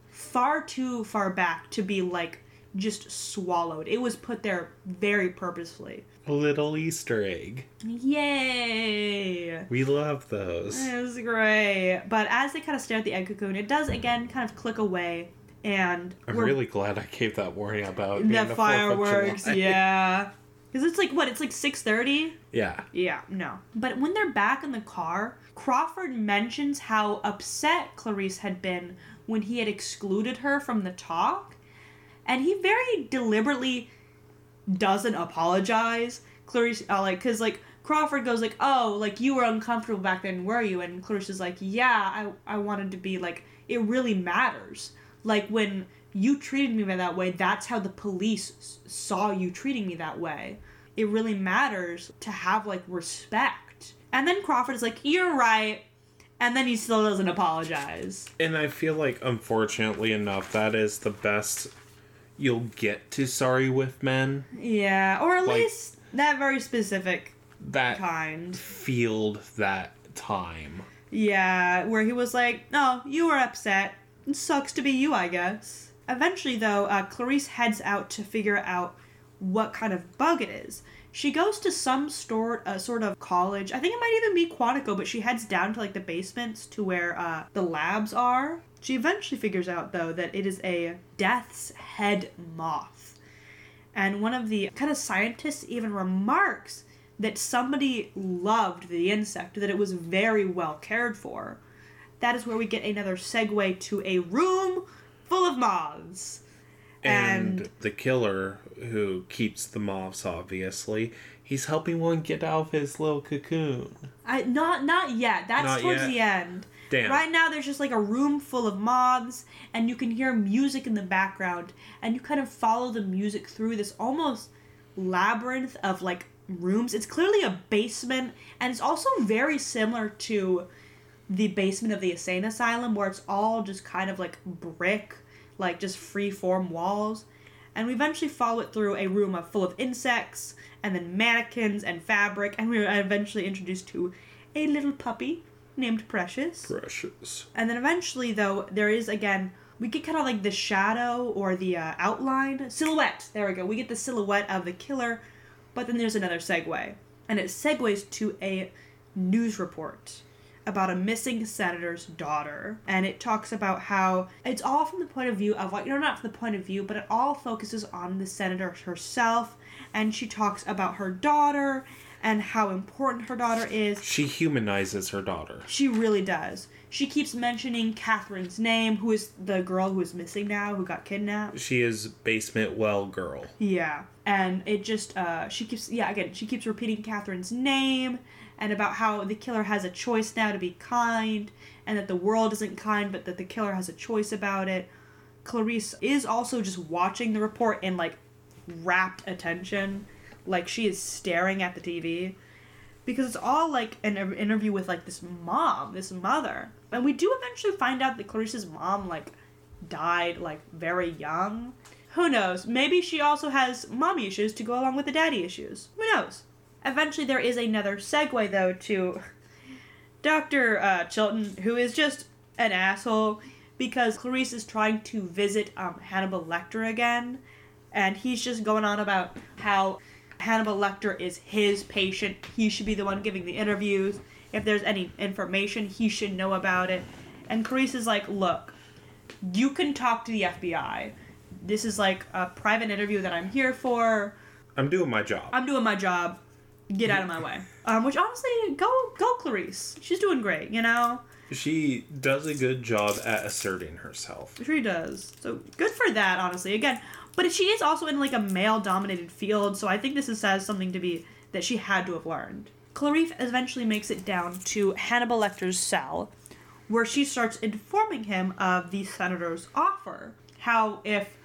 far too far back to be like just swallowed. It was put there very purposefully. A little Easter egg. Yay! We love those. It was great. But as they kind of stare at the egg cocoon, it does again kind of click away, and I'm really glad I gave that warning about the the fireworks. Yeah. Because it's like what? It's like six thirty. Yeah. Yeah, no. But when they're back in the car, Crawford mentions how upset Clarice had been when he had excluded her from the talk. And he very deliberately doesn't apologize. Clarice, uh, like, because, like, Crawford goes, like, oh, like, you were uncomfortable back then, were you? And Clarice is like, yeah, I, I wanted to be, like, it really matters. Like, when you treated me that way, that's how the police s- saw you treating me that way. It really matters to have, like, respect. And then Crawford is like, you're right. And then he still doesn't apologize. And I feel like, unfortunately enough, that is the best you'll get to Sorry with Men. Yeah, or at Like- least that very specific That kind. field that time. Yeah, where he was like, "No, you were upset. It sucks to be you, I guess." Eventually, though, uh, Clarice heads out to figure out what kind of bug it is. She goes to some store, uh, sort of college. I think it might even be Quantico, but she heads down to like the basements to where uh, the labs are. She eventually figures out, though, that it is a death's head moth. And one of the kind of scientists even remarks that somebody loved the insect, that it was very well cared for. That is where we get another segue to a room full of moths. And, And- the killer, who keeps the moths, obviously, he's helping one get out of his little cocoon. I not not yet. That's Not towards yet. the end. Damn. Right now, there's just like a room full of moths, and you can hear music in the background, and you kind of follow the music through this almost labyrinth of like rooms. It's clearly a basement, and it's also very similar to the basement of the insane asylum, where it's all just kind of like brick, like just free form walls. And we eventually follow it through a room full of insects, and then mannequins and fabric, and we are eventually introduced to a little puppy named Precious. Precious. And then eventually, though, there is again, we get kind of like the shadow or the uh, outline, silhouette. There we go. We get the silhouette of the killer, but then there's another segue. And it segues to a news report about a missing senator's daughter. And it talks about how it's all from the point of view of, like, you know, not from the point of view, but it all focuses on the senator herself. And she talks about her daughter and how important her daughter is. She humanizes her daughter. She really does. She keeps mentioning Catherine's name, who is the girl who is missing now, who got kidnapped. She is basement well girl. Yeah. And it just, uh, she keeps, yeah, again, she keeps repeating Catherine's name and about how the killer has a choice now to be kind and that the world isn't kind, but that the killer has a choice about it. Clarice is also just watching the report in like rapt attention. Like she is staring at the TV because it's all like an interview with like this mom, this mother, and we do eventually find out that Clarice's mom like died like very young. Who knows? Maybe she also has mommy issues to go along with the daddy issues. Who knows? Eventually, there is another segue though to Doctor uh, Chilton, who is just an asshole because Clarice is trying to visit um, Hannibal Lecter again, and he's just going on about how Hannibal Lecter is his patient. He should be the one giving the interviews. If there's any information, he should know about it. And Clarice is like, look, you can talk to the FBI. This is like a private interview that I'm here for. I'm doing my job. I'm doing my job. Get out of my way. Um, which honestly, go go Clarice. She's doing great, you know. She does a good job at asserting herself. She does. So good for that, honestly. Again, but she is also in like a male-dominated field, so I think this is says something to be that she had to have learned. Clarice eventually makes it down to Hannibal Lecter's cell, where she starts informing him of the senator's offer. How if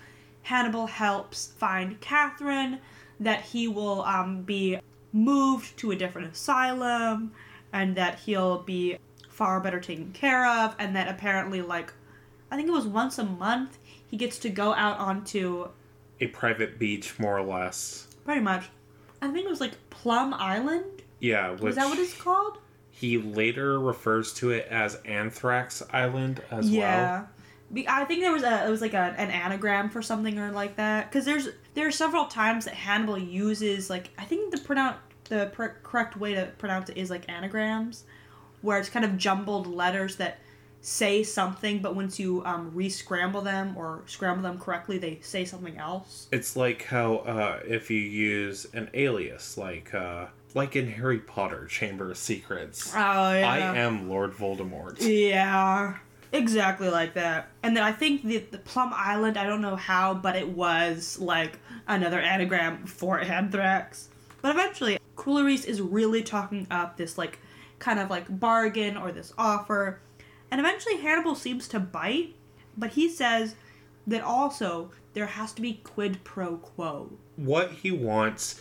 Hannibal helps find Catherine, that he will um, be moved to a different asylum, and that he'll be far better taken care of, and that apparently, like, I think it was once a month, he gets to go out onto A private beach, more or less. pretty much, I think it was like Plum Island. Yeah, which Was that what it's called? he later refers to it as Anthrax Island as well. yeah. I think there was a it was like a, an anagram for something or like that because there's there are several times that Hannibal uses like I think the pronoun the pr- correct way to pronounce it is like anagrams, where it's kind of jumbled letters that say something, but once you um, re-scramble them or scramble them correctly, they say something else. It's like how uh, if you use an alias, like uh, like in Harry Potter Chamber of Secrets. Oh yeah. I am Lord Voldemort. Yeah, exactly like that. And then I think the the Plum Island, I don't know how, but it was like another anagram for anthrax. But eventually, Clarice is really talking up this like kind of like bargain or this offer. And eventually Hannibal seems to bite, but he says that also there has to be quid pro quo. What he wants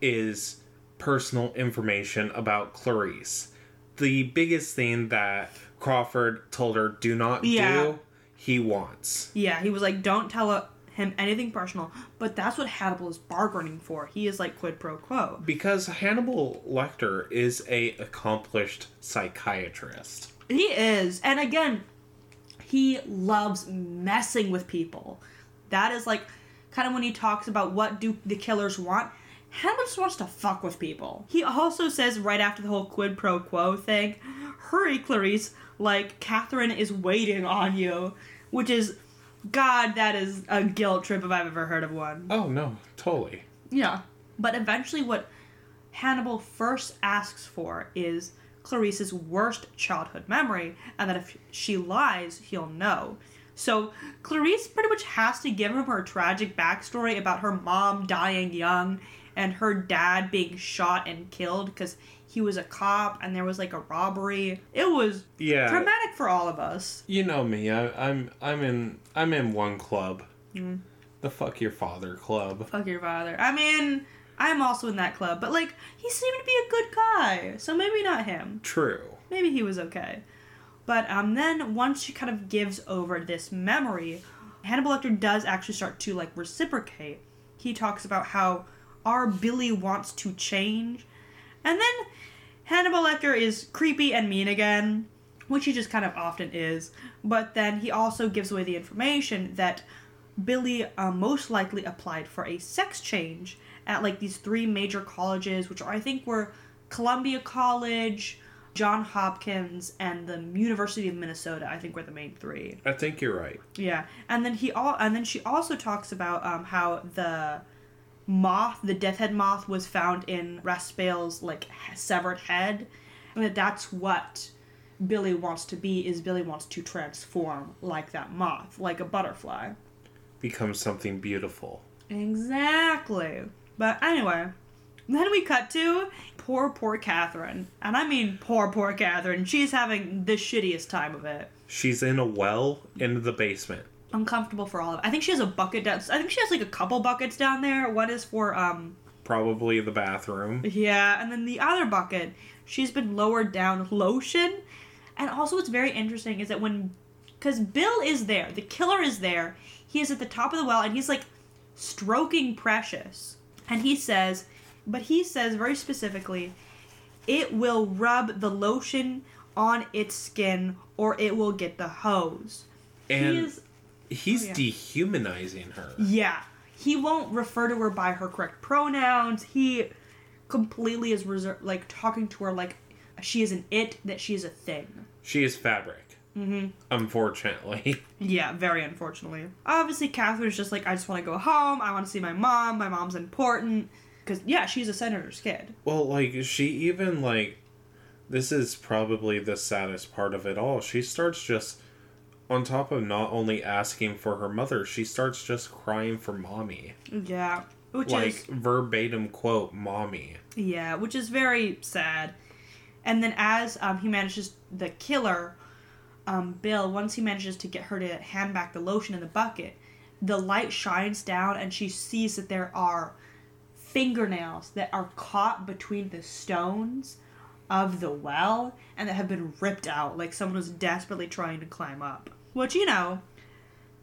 is personal information about Clarice. The biggest thing that Crawford told her do not Yeah. do, he wants. Yeah, he was like, don't tell uh, him anything personal. But that's what Hannibal is bargaining for. He is like quid pro quo. Because Hannibal Lecter is a accomplished psychiatrist. He is. And again, he loves messing with people. That is like kind of when he talks about what do the killers want. Hannibal just wants to fuck with people. He also says right after the whole quid pro quo thing, hurry, Clarice, like Catherine is waiting on you. Which is, God, that is a guilt trip if I've ever heard of one. Oh no, totally. Yeah. But eventually, what Hannibal first asks for is Clarice's worst childhood memory, and that if she lies, he'll know. So Clarice pretty much has to give him her tragic backstory about her mom dying young and her dad being shot and killed because he was a cop and there was like a robbery. It was Yeah. traumatic for all of us. You know me. I, I'm I'm in I'm in one club. Mm. The fuck your father club. Fuck your father. I mean, I'm also in that club, but like, he seemed to be a good guy, so maybe not him. True. Maybe he was okay. But um, then once she kind of gives over this memory, Hannibal Lecter does actually start to like reciprocate. He talks about how our Billy wants to change, and then Hannibal Lecter is creepy and mean again, which he just kind of often is. But then he also gives away the information that Billy uh, most likely applied for a sex change at like these three major colleges, which I think were Columbia College, John Hopkins, and the University of Minnesota. I think were the main three. I think you're right. Yeah, and then he all and then she also talks about um, how the moth, the death head moth, was found in Raspail's like severed head, and that that's what Billy wants to be. Is Billy wants to transform like that moth, like a butterfly. Become something beautiful. Exactly. But anyway, then we cut to poor, poor Catherine, and I mean poor, poor Catherine. She's having the shittiest time of it. She's in a well in the basement. uncomfortable for all of it. I think she has a bucket down. I think she has like a couple buckets down there. One is for um Probably the bathroom. yeah, and then the other bucket she's been lowered down lotion. And also what's very interesting is that when cuz Bill is there, the killer is there. He is at the top of the well and he's like stroking Precious. And he says, but he says very specifically, it will rub the lotion on its skin or it will get the hose. And he is he's Oh, yeah. dehumanizing her. Yeah. He won't refer to her by her correct pronouns. He completely is reser- like talking to her like she is an it, that she is a thing. She is fabric. Mm-hmm. Unfortunately. Yeah, very unfortunately. Obviously, Catherine's just like, I just want to go home. I want to see my mom. My mom's important. Because, yeah, she's a senator's kid. Well, like she even like this is probably the saddest part of it all. She starts just on top of not only asking for her mother, she starts just crying for mommy. Yeah. Which like is verbatim quote, mommy. Yeah, which is very sad. And then as um, he manages the killer, um, Bill, once he manages to get her to hand back the lotion in the bucket, the light shines down and she sees that there are fingernails that are caught between the stones of the well and that have been ripped out like someone was desperately trying to climb up. Which, you know,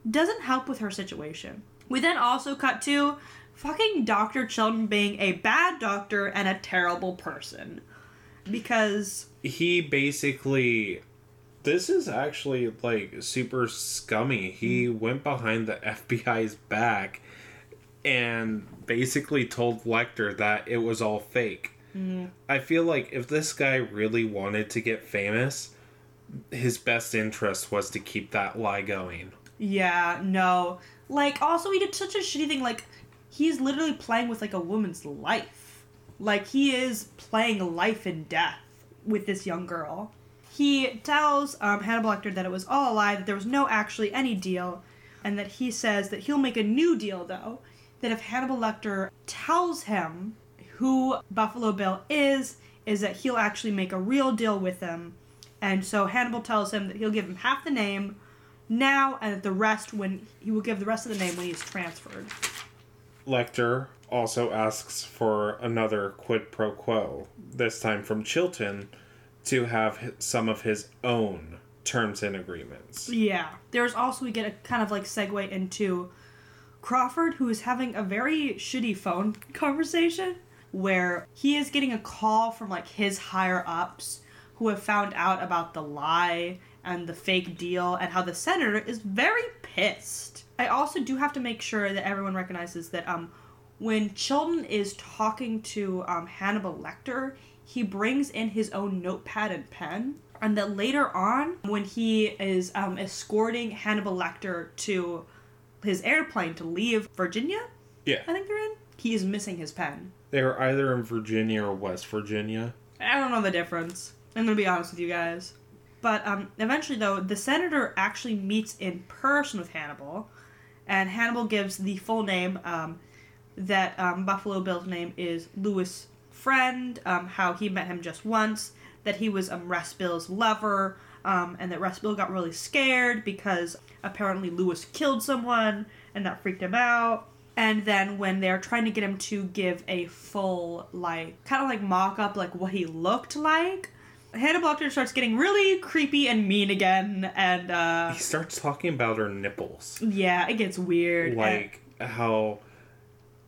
doesn't help with her situation. We then also cut to fucking Dr. Chilton being a bad doctor and a terrible person. Because He basically this is actually like super scummy. He hmm. went behind the FBI's back and basically told Lecter that it was all fake. Mm-hmm. I feel like if this guy really wanted to get famous, his best interest was to keep that lie going. Yeah, no. Like, also, he did such a shitty thing. Like, he's literally playing with, like, a woman's life. Like, he is playing life and death with this young girl. He tells um, Hannibal Lecter that it was all a lie, that there was no actually any deal, and that he says that he'll make a new deal, though. That if Hannibal Lecter tells him who Buffalo Bill is, is that he'll actually make a real deal with him. And so Hannibal tells him that he'll give him half the name now and that the rest when he will give the rest of the name when he's transferred. Lecter also asks for another quid pro quo, this time from Chilton, to have some of his own terms and agreements. Yeah. There's also we get a kind of like segue into Crawford who is having a very shitty phone conversation where he is getting a call from like his higher ups who have found out about the lie and the fake deal and how the senator is very pissed. I also do have to make sure that everyone recognizes that um when Chilton is talking to um, Hannibal Lecter, he brings in his own notepad and pen. And that later on, when he is um, escorting Hannibal Lecter to his airplane to leave Virginia, Yeah. I think they're in, he is missing his pen. They're either in Virginia or West Virginia. I don't know the difference. I'm gonna be honest with you guys. But um, eventually, though, the senator actually meets in person with Hannibal, and Hannibal gives the full name um, that um, Buffalo Bill's name is Louis Friend, um, how he met him just once, that he was um, Raspail's lover, um, and that Russ Bill got really scared because apparently Louis killed someone, and that freaked him out. And then when they're trying to get him to give a full, like, kind of like mock up, like what he looked like, Hannibal Lecter starts getting really creepy and mean again, and uh, He starts talking about her nipples. yeah, it gets weird. Like how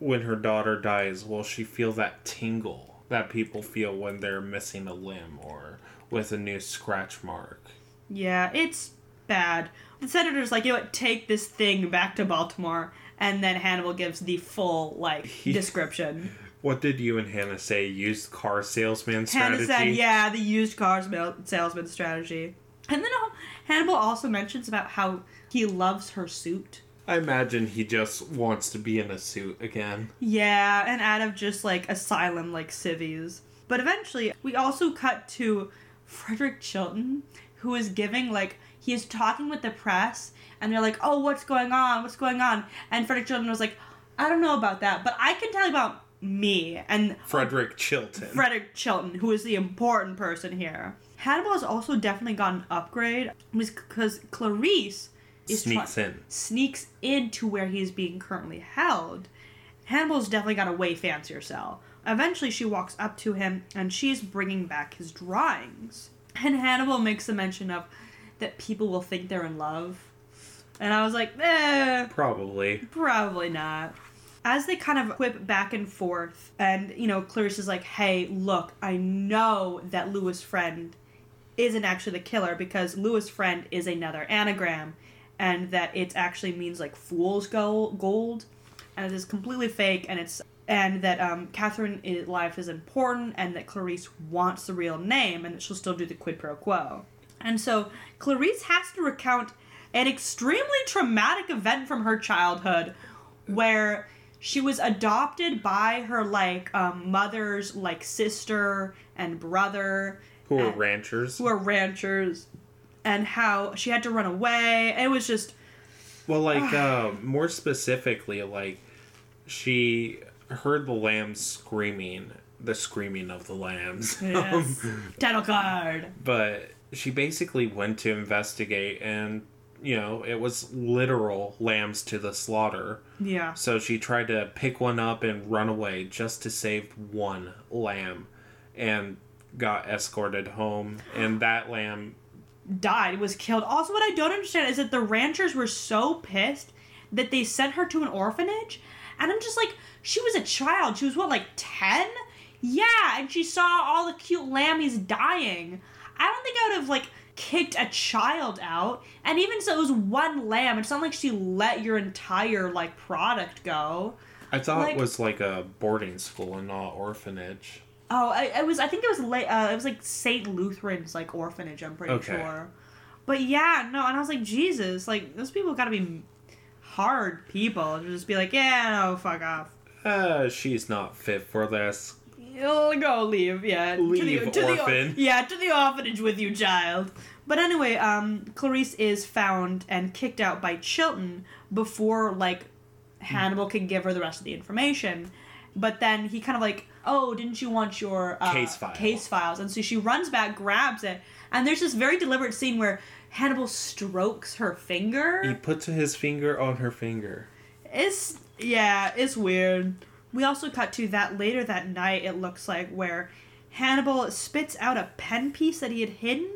when her daughter dies, will she feel that tingle that people feel when they're missing a limb or with a new scratch mark? Yeah, it's bad. The senator's like, you know what, take this thing back to Baltimore. And then Hannibal gives the full, like, description. What did you and Hannah say? Used car salesman strategy? Hannah said, yeah, the used car salesman strategy. And then uh, Hannibal also mentions about how he loves her suit. I imagine he just wants to be in a suit again. Yeah, and out of just, like, asylum, like, civvies. But eventually, we also cut to Frederick Chilton, who is giving, like, he is talking with the press, and they're like, oh, what's going on? What's going on? And Frederick Chilton was like, I don't know about that, but I can tell you about me. And Frederick Chilton. Frederick Chilton, who is the important person here. Hannibal has also definitely got an upgrade because Clarice is try- Sneaks in. sneaks into where he's being currently held. Hannibal's definitely got a way fancier cell. Eventually, she walks up to him and she's bringing back his drawings. And Hannibal makes a mention of that people will think they're in love. And I was like, eh, Probably. Probably not. As they kind of whip back and forth, and you know, Clarice is like, "Hey, look, I know that Louis Friend isn't actually the killer because Louis Friend is another anagram, and that it actually means like fool's gold, and it is completely fake, and it's and that um, Catherine life is important, and that Clarice wants the real name, and that she'll still do the quid pro quo. And so Clarice has to recount an extremely traumatic event from her childhood where she was adopted by her like um, mother's like sister and brother Who are and- ranchers? who are ranchers, and how she had to run away. It was just Well, like uh, more specifically, like she heard the lambs screaming, the screaming of the lambs. yes, title card. but she basically went to investigate, and you know it was literal lambs to the slaughter. Yeah, So she tried to pick one up and run away just to save one lamb, and got escorted home. And that lamb died, was killed. Also, what I don't understand is that the ranchers were so pissed that they sent her to an orphanage, and I'm just like, she was a child. She was what, like ten? Yeah, and she saw all the cute lammies dying. I don't think I would have like kicked a child out. And even so, it was one lamb. It's not like she let your entire like product go. I thought Like- it was like a boarding school and not orphanage. Oh, I, I was. I think it was late. Uh, it was like Saint Lutheran's like orphanage. I'm pretty Okay. sure. But yeah, no, and I was like, Jesus, like those people got to be hard people to just be like, yeah, no, fuck off. Uh, she's not fit for this. You'll go leave, yeah. Leave, to the orphan. The, yeah, to the orphanage with you, child. But anyway, um, Clarice is found and kicked out by Chilton before like Hannibal can give her the rest of the information. But then he kind of like, oh, didn't you want your uh, Case file. Case files, and so she runs back, grabs it, and there's this very deliberate scene where Hannibal strokes her finger. He puts his finger on her finger. It's yeah, it's weird. We also cut to that later that night. It looks like where Hannibal spits out a pen piece that he had hidden,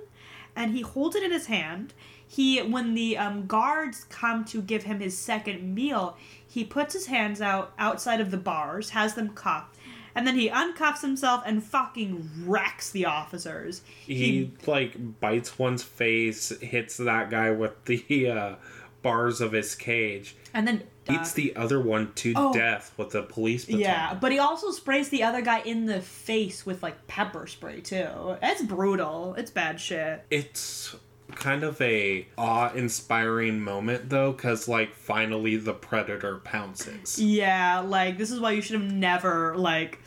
and he holds it in his hand. He when the um, guards come to give him his second meal, he puts his hands out outside of the bars, has them cuffed, and then he uncuffs himself and fucking wrecks the officers. He, like bites one's face, hits that guy with the uh, bars of his cage, and then uh, beats the other one to Oh. death with a police baton. Yeah, but he also sprays the other guy in the face with like pepper spray too. It's brutal. It's bad shit. It's kind of a awe-inspiring moment though, because like finally the predator pounces. Yeah, like this is why you should have never like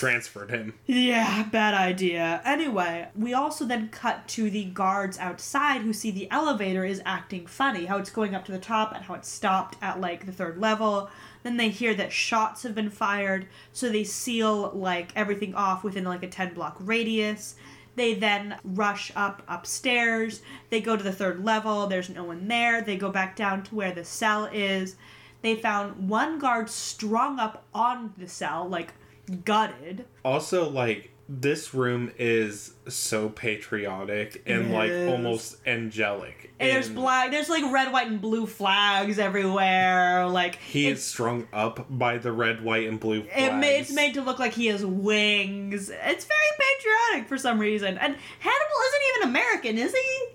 Transferred him. Yeah, bad idea. Anyway, we also then cut to the guards outside who see the elevator is acting funny, how it's going up to the top and how it stopped at like the third level. Then they hear that shots have been fired, so they seal like everything off within like a 10 block radius. They then rush up upstairs. They go to the third level. There's no one there. They go back down to where the cell is. They found one guard strung up on the cell, like gutted. Also, like this room is so patriotic and like Yes. almost angelic. And there's black, there's like red, white, and blue flags everywhere. Like He is strung up by the red, white, and blue flags. it ma- it's made to look like he has wings. It's very patriotic for some reason. And Hannibal isn't even American, is he?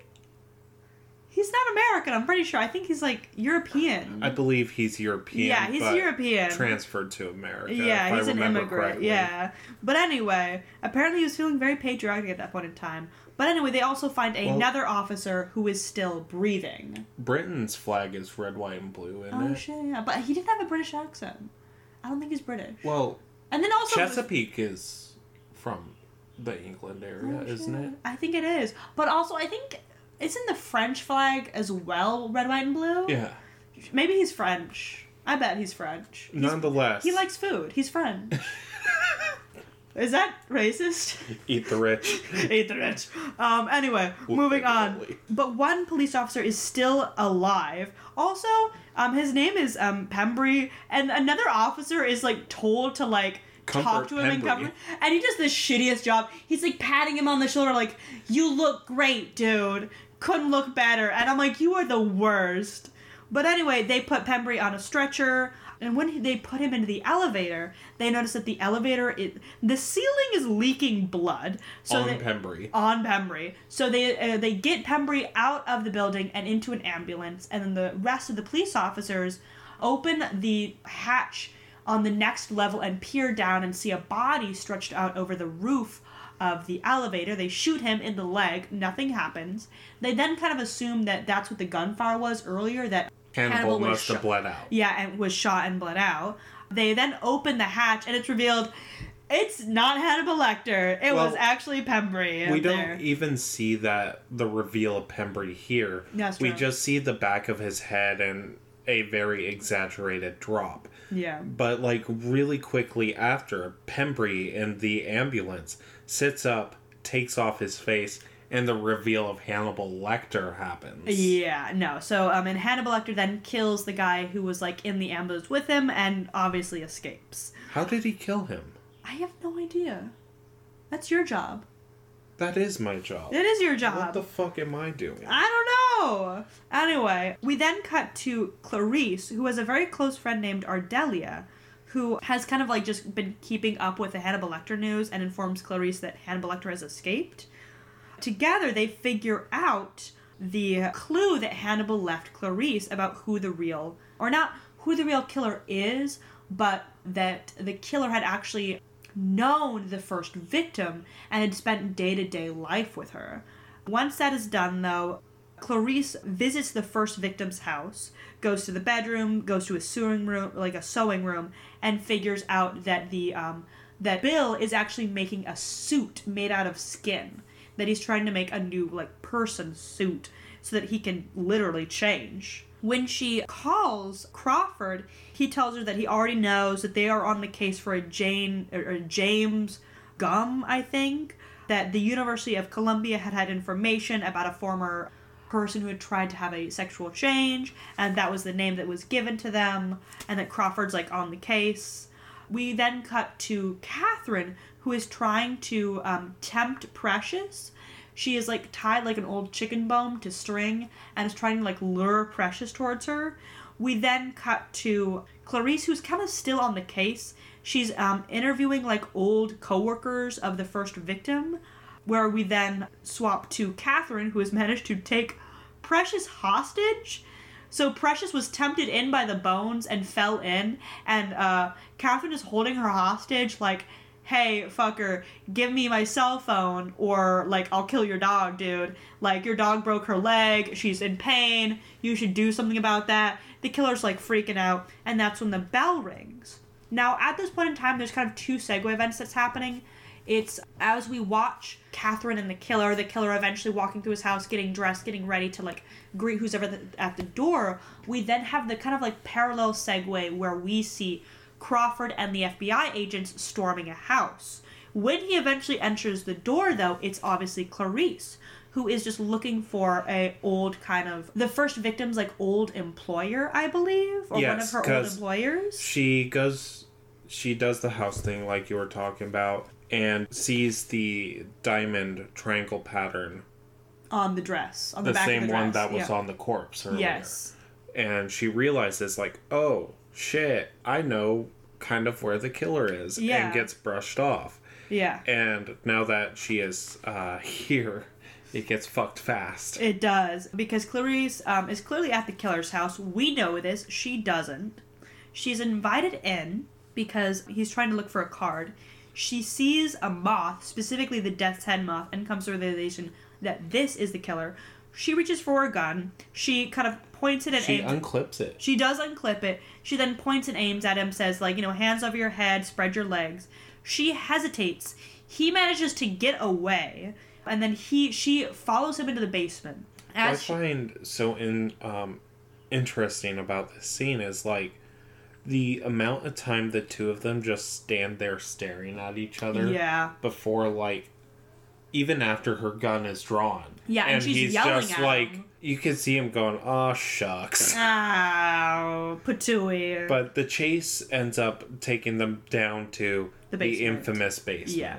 He's not American. I'm pretty sure. I think he's like European. I believe he's European. yeah, he's but European. Transferred to America. yeah, he's an immigrant. correctly. Yeah. But anyway, apparently he was feeling very patriotic at that point in time. But anyway, they also find Well- another officer who is still breathing. Britain's flag is red, white, and blue, isn't Oh it? shit, yeah. But he didn't have a British accent. I don't think he's British. Well, And then also Chesapeake is from the England area, Oh, isn't it? I think it is. But also I think isn't the French flag as well red, white, and blue? Yeah. Maybe he's French. I bet he's French. He's- Nonetheless, he likes food. He's French. is that racist? eat the rich. Eat the rich. Um, anyway, moving on. Literally. But one police officer is still alive. Also, um, his name is um Pembry, and another officer is like told to like talk to him and Pembry. comfort, and he does the shittiest job. He's like patting him on the shoulder, like, "You look great, dude. Couldn't look better." And I'm like, "You are the worst." But anyway, they put Pembry on a stretcher, and when they put him into the elevator, they notice that the elevator, it, the ceiling is leaking blood. So on they, Pembry. on Pembry. So they uh, they get Pembry out of the building and into an ambulance, and then the rest of the police officers open the hatch on the next level and peer down and see a body stretched out over the roof of the elevator. They shoot him in the leg. Nothing happens. They then kind of assume that that's what the gunfire was earlier. That Hannibal, Hannibal was must have shot- bled out. yeah, and was shot and bled out. They then open the hatch, and it's revealed It's not Hannibal Lecter. It Well, was actually Pembry. we don't there. even see that the reveal of Pembry here. That's we true. just see the back of his head and a very exaggerated drop. Yeah. But like really quickly after, Pembry in the ambulance sits up, takes off his face, and the reveal of Hannibal Lecter happens. Yeah, no. So, um, and Hannibal Lecter then kills the guy who was like in the ambulance with him, and obviously escapes. How did he kill him? I have no idea. That's your job. That is my job. It is your job. What the fuck am I doing? I don't know. Anyway, we then cut to Clarice, who has a very close friend named Ardelia, who has kind of like just been keeping up with the Hannibal Lecter news and informs Clarice that Hannibal Lecter has escaped. Together, they figure out the clue that Hannibal left Clarice about who the real, or not who the real killer is, but that the killer had actually known the first victim and had spent day to day life with her. Once that is done, though, Clarice visits the first victim's house, goes to the bedroom, goes to a sewing room, like a sewing room, and figures out that the um, that Bill is actually making a suit made out of skin. That he's trying to make a new like person suit so that he can literally change. When she calls Crawford, he tells her that he already knows that they are on the case for a Jane or, James Gumb, I think, that the University of Columbia had had information about a former person who had tried to have a sexual change, and that was the name that was given to them, and that Crawford's like on the case. We then cut to Catherine, who is trying to um, tempt Precious. She is like tied like an old chicken bone to string and is trying to like lure Precious towards her. We then cut to Clarice, who's kind of still on the case. She's um, interviewing like old coworkers of the first victim, where we then swap to Catherine, who has managed to take Precious hostage. So Precious was tempted in by the bones and fell in, and uh, Catherine is holding her hostage, like, "Hey, fucker, give me my cell phone, or like I'll kill your dog, dude. Like your dog broke her leg, she's in pain. You should do something about that." The killer's like freaking out, and that's when the bell rings. Now, at this point in time, there's kind of two segue events that's happening. It's as we watch Catherine and the killer, the killer eventually walking through his house, getting dressed, getting ready to like greet who's ever at the door. We then have the kind of like parallel segue where we see Crawford and the FBI agents storming a house. When he eventually enters the door, though, it's obviously Clarice, who is just looking for a old kind of the first victim's like old employer, I believe, or one of her old employers. She goes, she does the house thing like you were talking about, and sees the diamond triangle pattern, on the dress, on the, the, back same of the one that was yeah. on the corpse earlier. Yes. And she realizes, like, oh shit, I know kind of where the killer is, Yeah. and gets brushed off. Yeah. And now that she is uh, here, it gets fucked fast. It does because Clarice um, is clearly at the killer's house. We know this. She doesn't. She's invited in because he's trying to look for a card. She sees a moth, specifically the death's head moth, and comes to the realization that this is the killer. She reaches for a gun. She kind of points it and she aims. She unclips it. She does unclip it. She then points and aims at him, says, like, you know, hands over your head, spread your legs. She hesitates. He manages to get away, and then he she follows him into the basement. What I As she, find so in um, interesting about this scene is like the amount of time the two of them just stand there staring at each other yeah, before like even after her gun is drawn. Yeah, and she's he's yelling just like him. you can see him going, "Oh shucks." ow, patooey. But the chase ends up taking them down to The the, infamous basement. yeah,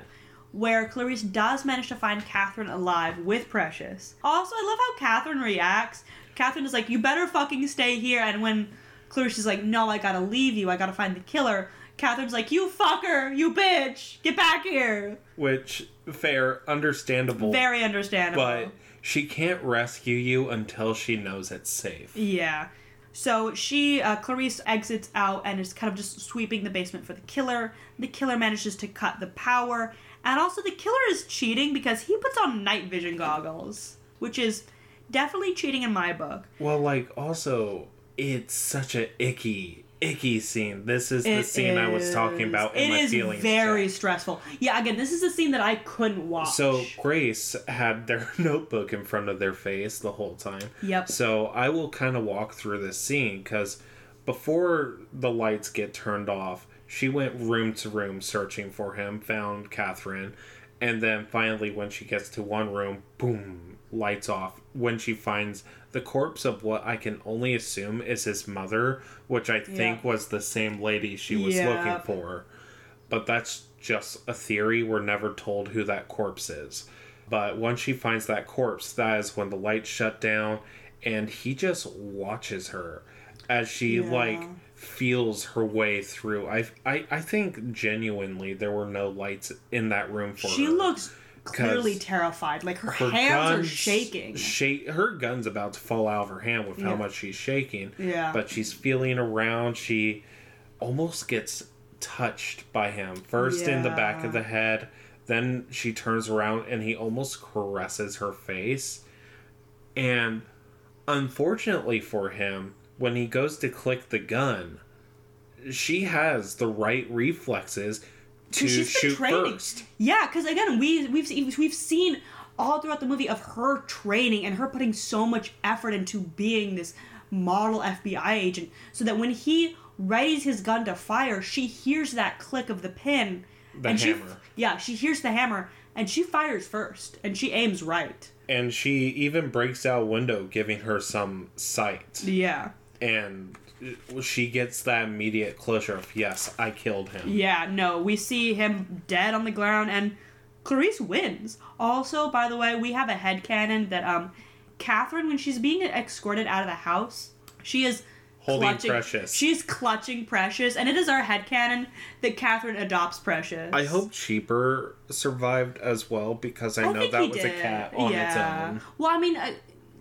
where Clarice does manage to find Catherine alive with Precious. Also, I love how Catherine reacts. Catherine is like, "You better fucking stay here," and when Clarice is like, "No, I gotta leave you. I gotta find the killer." Catherine's like, "You fucker, you bitch, get back here." Which fair, understandable. Very understandable. but she can't rescue you until she knows it's safe. Yeah. So she, uh, Clarice exits out and is kind of just sweeping the basement for the killer. The killer manages to cut the power. And also, the killer is cheating because he puts on night vision goggles, which is definitely cheating in my book. Well, like also, it's such a icky icky scene. This is the It scene I was talking about in It my is feelings. very stressful. Yeah, again, this is a scene that I couldn't watch. So Grace had their notebook in front of their face the whole time. Yep. So I will kind of walk through this scene because before the lights get turned off, she went room to room searching for him, found Catherine, and then finally, when she gets to one room, boom, lights off. When she finds the corpse of what I can only assume is his mother, which I think Yeah. was the same lady she was Yep. looking for. But that's just a theory. We're never told who that corpse is. But once she finds that corpse, that is when the lights shut down and he just watches her as she Yeah. like feels her way through. I, I I think genuinely there were no lights in that room for she her. She looks clearly terrified. Like her, her hands are shaking. Shake her gun's about to fall out of her hand with how Yeah. much she's shaking. Yeah. But she's feeling around. She almost gets touched by him. First in the back of the head, then she turns around and he almost caresses her face. And unfortunately for him, when he goes to click the gun, she has the right reflexes to 'Cause she's been shoot training. first. Yeah, because again, we we've seen, we've seen all throughout the movie of her training and her putting so much effort into being this model FBI agent, so that when he readies his gun to fire, she hears that click of the pin. The and She, yeah, she hears the hammer and she fires first, and she aims right. and she even breaks out window giving her some sight Yeah, and she gets that immediate closure of yes i killed him yeah. No, we see him dead on the ground, and Clarice wins. Also, by the way, we have a head headcanon that um, Catherine, when she's being escorted out of the house, she is Holding clutching, Precious. She's clutching Precious, and it is our head headcanon that Catherine adopts Precious. i hope cheaper survived as well because i, I know that was did. a cat on its own Well, I mean, uh,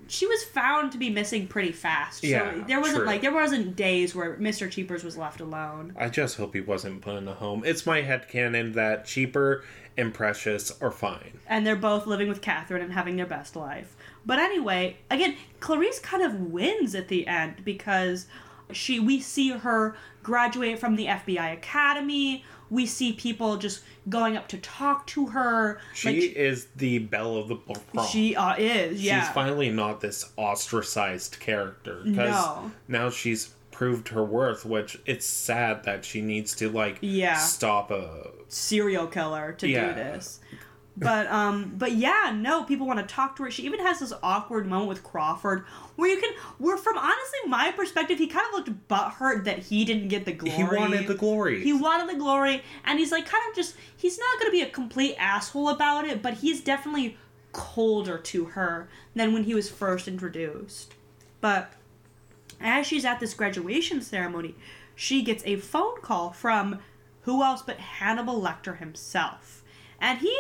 she was found to be missing pretty fast. Yeah, there wasn't true. like there wasn't days where Mr. Cheapers was left alone. i just hope he wasn't put in a home it's my head headcanon that cheaper and precious are fine and they're both living with Catherine and having their best life. But anyway, again, Clarice kind of wins at the end because she we see her graduate from the FBI Academy. We see people just going up to talk to her. she like is the belle of the prom she uh, is, yeah. she's finally not this ostracized character because No. now she's proved her worth which it's sad that she needs to like Yeah. stop a serial killer to Yeah. do this. But um but yeah, no, people want to talk to her. She even has this awkward moment with Crawford where you can where from honestly my perspective, he kind of looked butthurt that he didn't get the glory. he wanted the glory He wanted the glory, and he's like kind of just he's not gonna be a complete asshole about it, but he's definitely colder to her than when he was first introduced. But as she's at this graduation ceremony, she gets a phone call from who else but Hannibal Lecter himself. And he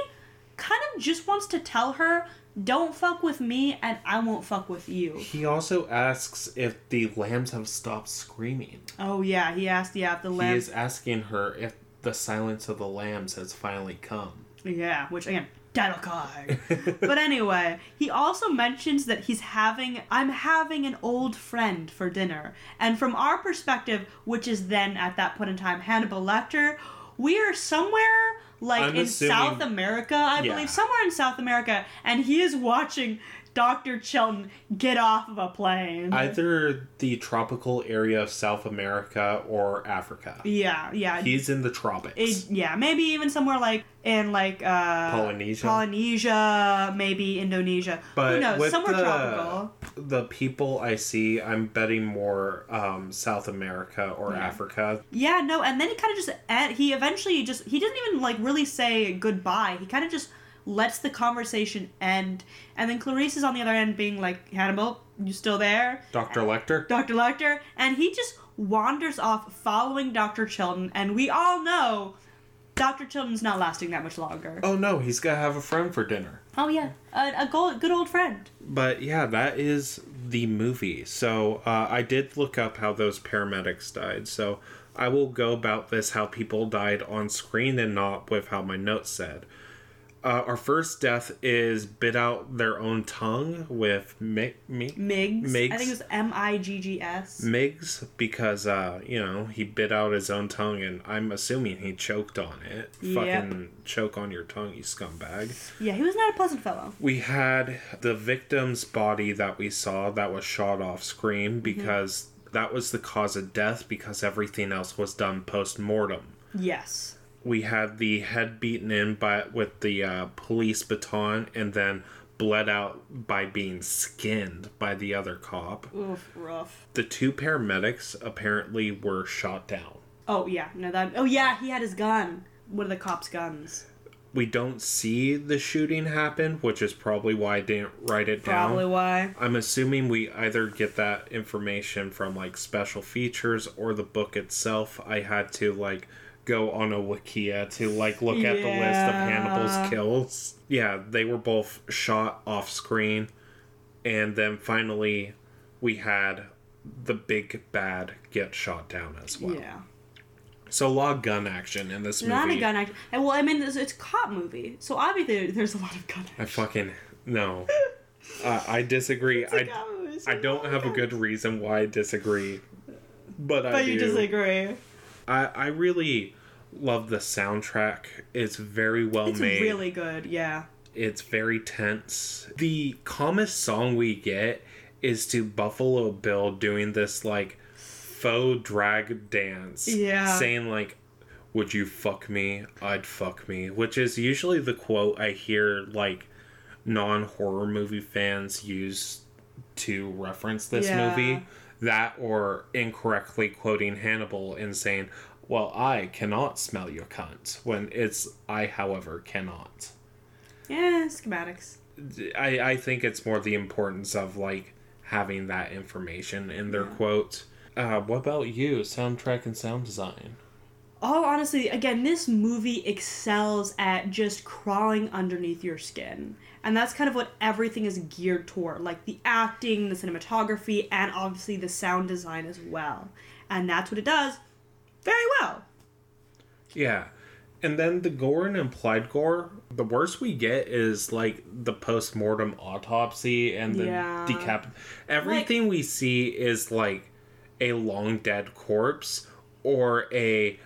kind of just wants to tell her, don't fuck with me and I won't fuck with you. he also asks if the lambs have stopped screaming Oh yeah, he asked, yeah, if the lambs. he is asking her if the silence of the lambs has finally come Yeah, which again, title card. but anyway, he also mentions that he's having I'm having an old friend for dinner. And from our perspective, which is then at that point in time Hannibal Lecter, we are somewhere like I'm in assuming- South America, I Yeah. believe, somewhere in South America, and he is watching Dr. Chilton get off of a plane. either the tropical area of south america or africa yeah, yeah. he's in the tropics It- yeah, maybe even somewhere like in like uh Polynesia? Polynesia, maybe Indonesia. But Who knows? Somewhere the, tropical. The people I see, I'm betting more um, South America or Yeah. Africa. Yeah, no, and then he kind of just en- he eventually just he doesn't even like really say goodbye. He kind of just lets the conversation end, and then Clarice is on the other end being like, "Hannibal, you still there?" Dr. Lecter? Dr. Lecter, and he just wanders off following Dr. Chilton, and we all know Dr. Chilton's not lasting that much longer. Oh no, he's gonna have a friend for dinner. Oh yeah, a, a good old friend. But yeah, that is the movie. So uh, I did look up how those paramedics died. So I will go about this how people died on screen and not with how my notes said. Uh, our first death is bit out their own tongue with mi- mi- Miggs. Miggs. I think it was M I G G S. Miggs because uh, you know he bit out his own tongue, and I'm assuming he choked on it. Yep. Fucking choke on your tongue, you scumbag. Yeah, he was not a pleasant fellow. We had the victim's body that we saw that was shot off screen because that was the cause of death because everything else was done post mortem. Yes. We had the head beaten in by with the uh, police baton and then bled out by being skinned by the other cop. Oof, rough. The two paramedics apparently were shot down. Oh yeah, no that. Oh yeah, he had his gun. One of the cops' guns. We don't see the shooting happen, which is probably why I didn't write it down. Probably why. I'm assuming we either get that information from like special features or the book itself. I had to like go on a wikia to like look at the list of Hannibal's kills. Yeah, they were both shot off screen. And then finally we had the big bad get shot down as well. Yeah. So a lot of gun action in this movie. Not a gun act. And well, I mean, it's, it's a cop movie, so obviously there's a lot of gun action. I fucking no. Uh, I disagree. I cop movie, so I don't have a good reason why I disagree, but I But do. you disagree. I I really love the soundtrack. It's very well made. It's made. really good. Yeah. It's very tense. The calmest song we get is to Buffalo Bill doing this like faux drag dance. Yeah. Saying like would you fuck me? I'd fuck me, which is usually the quote I hear like non-horror movie fans use to reference this Yeah. movie. That or incorrectly quoting Hannibal and saying, "Well, I cannot smell your cunt," when it's I, however, cannot. Yeah, schematics. I, I think it's more the importance of like having that information in their quote. Uh, what about you? Soundtrack and sound design. Oh, honestly, again, this movie excels at just crawling underneath your skin. And that's kind of what everything is geared toward like the acting, the cinematography, and obviously the sound design as well. And that's what it does very well. Yeah. And then the gore and implied gore, the worst we get is like the post mortem autopsy and the Yeah. decap. Everything we see is like a long dead corpse or a.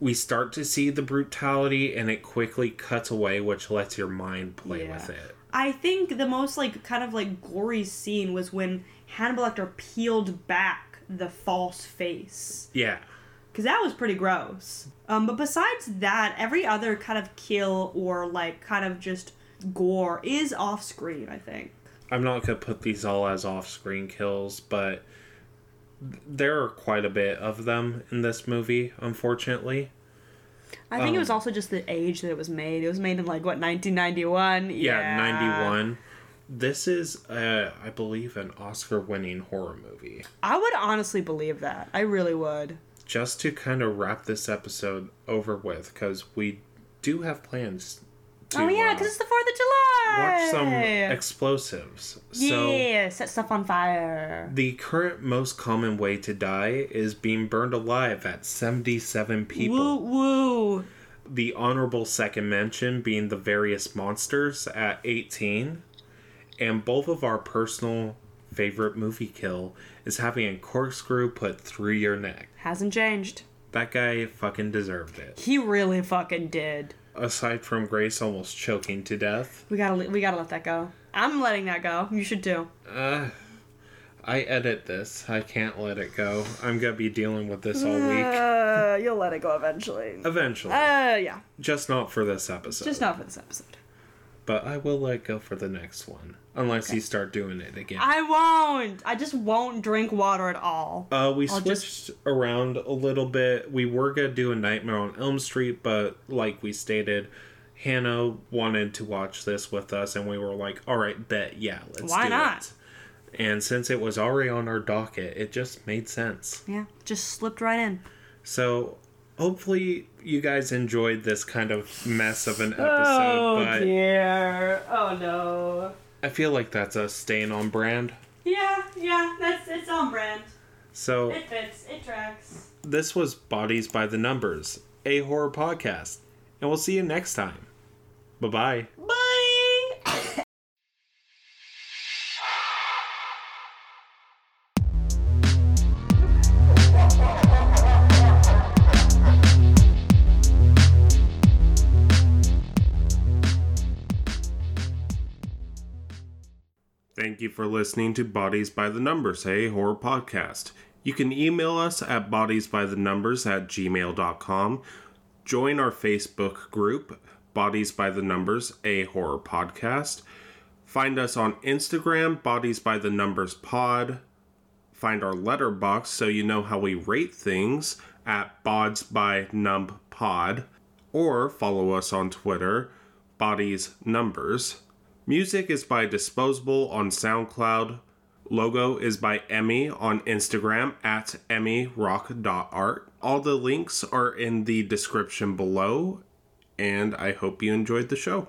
We start to see the brutality and it quickly cuts away, which lets your mind play Yeah. with it. I think the most like kind of like gory scene was when Hannibal Lecter peeled back the false face. Yeah. because that was pretty gross. Um, but besides that, every other kind of kill or like kind of just gore is off screen. I think. I'm not gonna put these all as off-screen kills, but there are quite a bit of them in this movie. Unfortunately, I think it was Um, also just the age that it was made. It was made in like what 1991. yeah, 91. This is, uh, I believe, an Oscar-winning horror movie. I would honestly believe that. I really would. Just to kind of wrap this episode over with, because we do have plans. To, oh yeah, uh, because it's the Fourth of July. watch some explosives. So. yeah, set stuff on fire. The current most common way to die is being burned alive at 77 people. Woo woo. The honorable second mention being the various monsters at 18. And both of our personal favorite movie kill is having a corkscrew put through your neck. Hasn't changed. That guy fucking deserved it. He really fucking did. Aside from Grace almost choking to death, We gotta we gotta let that go. I'm letting that go. You should too. uh, I edit this. I can't let it go. I'm gonna be dealing with this all week. Uh, you'll let it go eventually. Eventually. Uh, yeah. Just not for this episode. Just not for this episode. But I will let go for the next one. Unless you start doing it again. I won't. I just won't drink water at all. Uh, we I'll switched around a little bit. We were gonna do a Nightmare on Elm Street, but like we stated, Hannah wanted to watch this with us, and we were like, "All right, bet, yeah, let's Why do not? it." And since it was already on our docket, it just made sense. Yeah, just slipped right in. So hopefully, you guys enjoyed this kind of mess of an oh, episode. but dear. Oh no. I feel like that's us staying on brand. Yeah, yeah. That's it's on brand. So It fits. It tracks. this was Bodies by the Numbers, a horror podcast, and we'll see you next time. Bye bye. Bye. You for listening to Bodies by the Numbers, a horror podcast. You can email us at bodiesbythenumbers at gmail.com. Join our Facebook group, Bodies by the Numbers, a horror podcast. Find us on Instagram, Bodies by the Numbers Pod. Find our Letterboxd so you know how we rate things at Bods by Numb Pod. Or follow us on Twitter, Bodies Numbers. Music is by Disposable on SoundCloud. Logo is by Emmy on Instagram at emmyrock.art. All the links are in the description below, and I hope you enjoyed the show.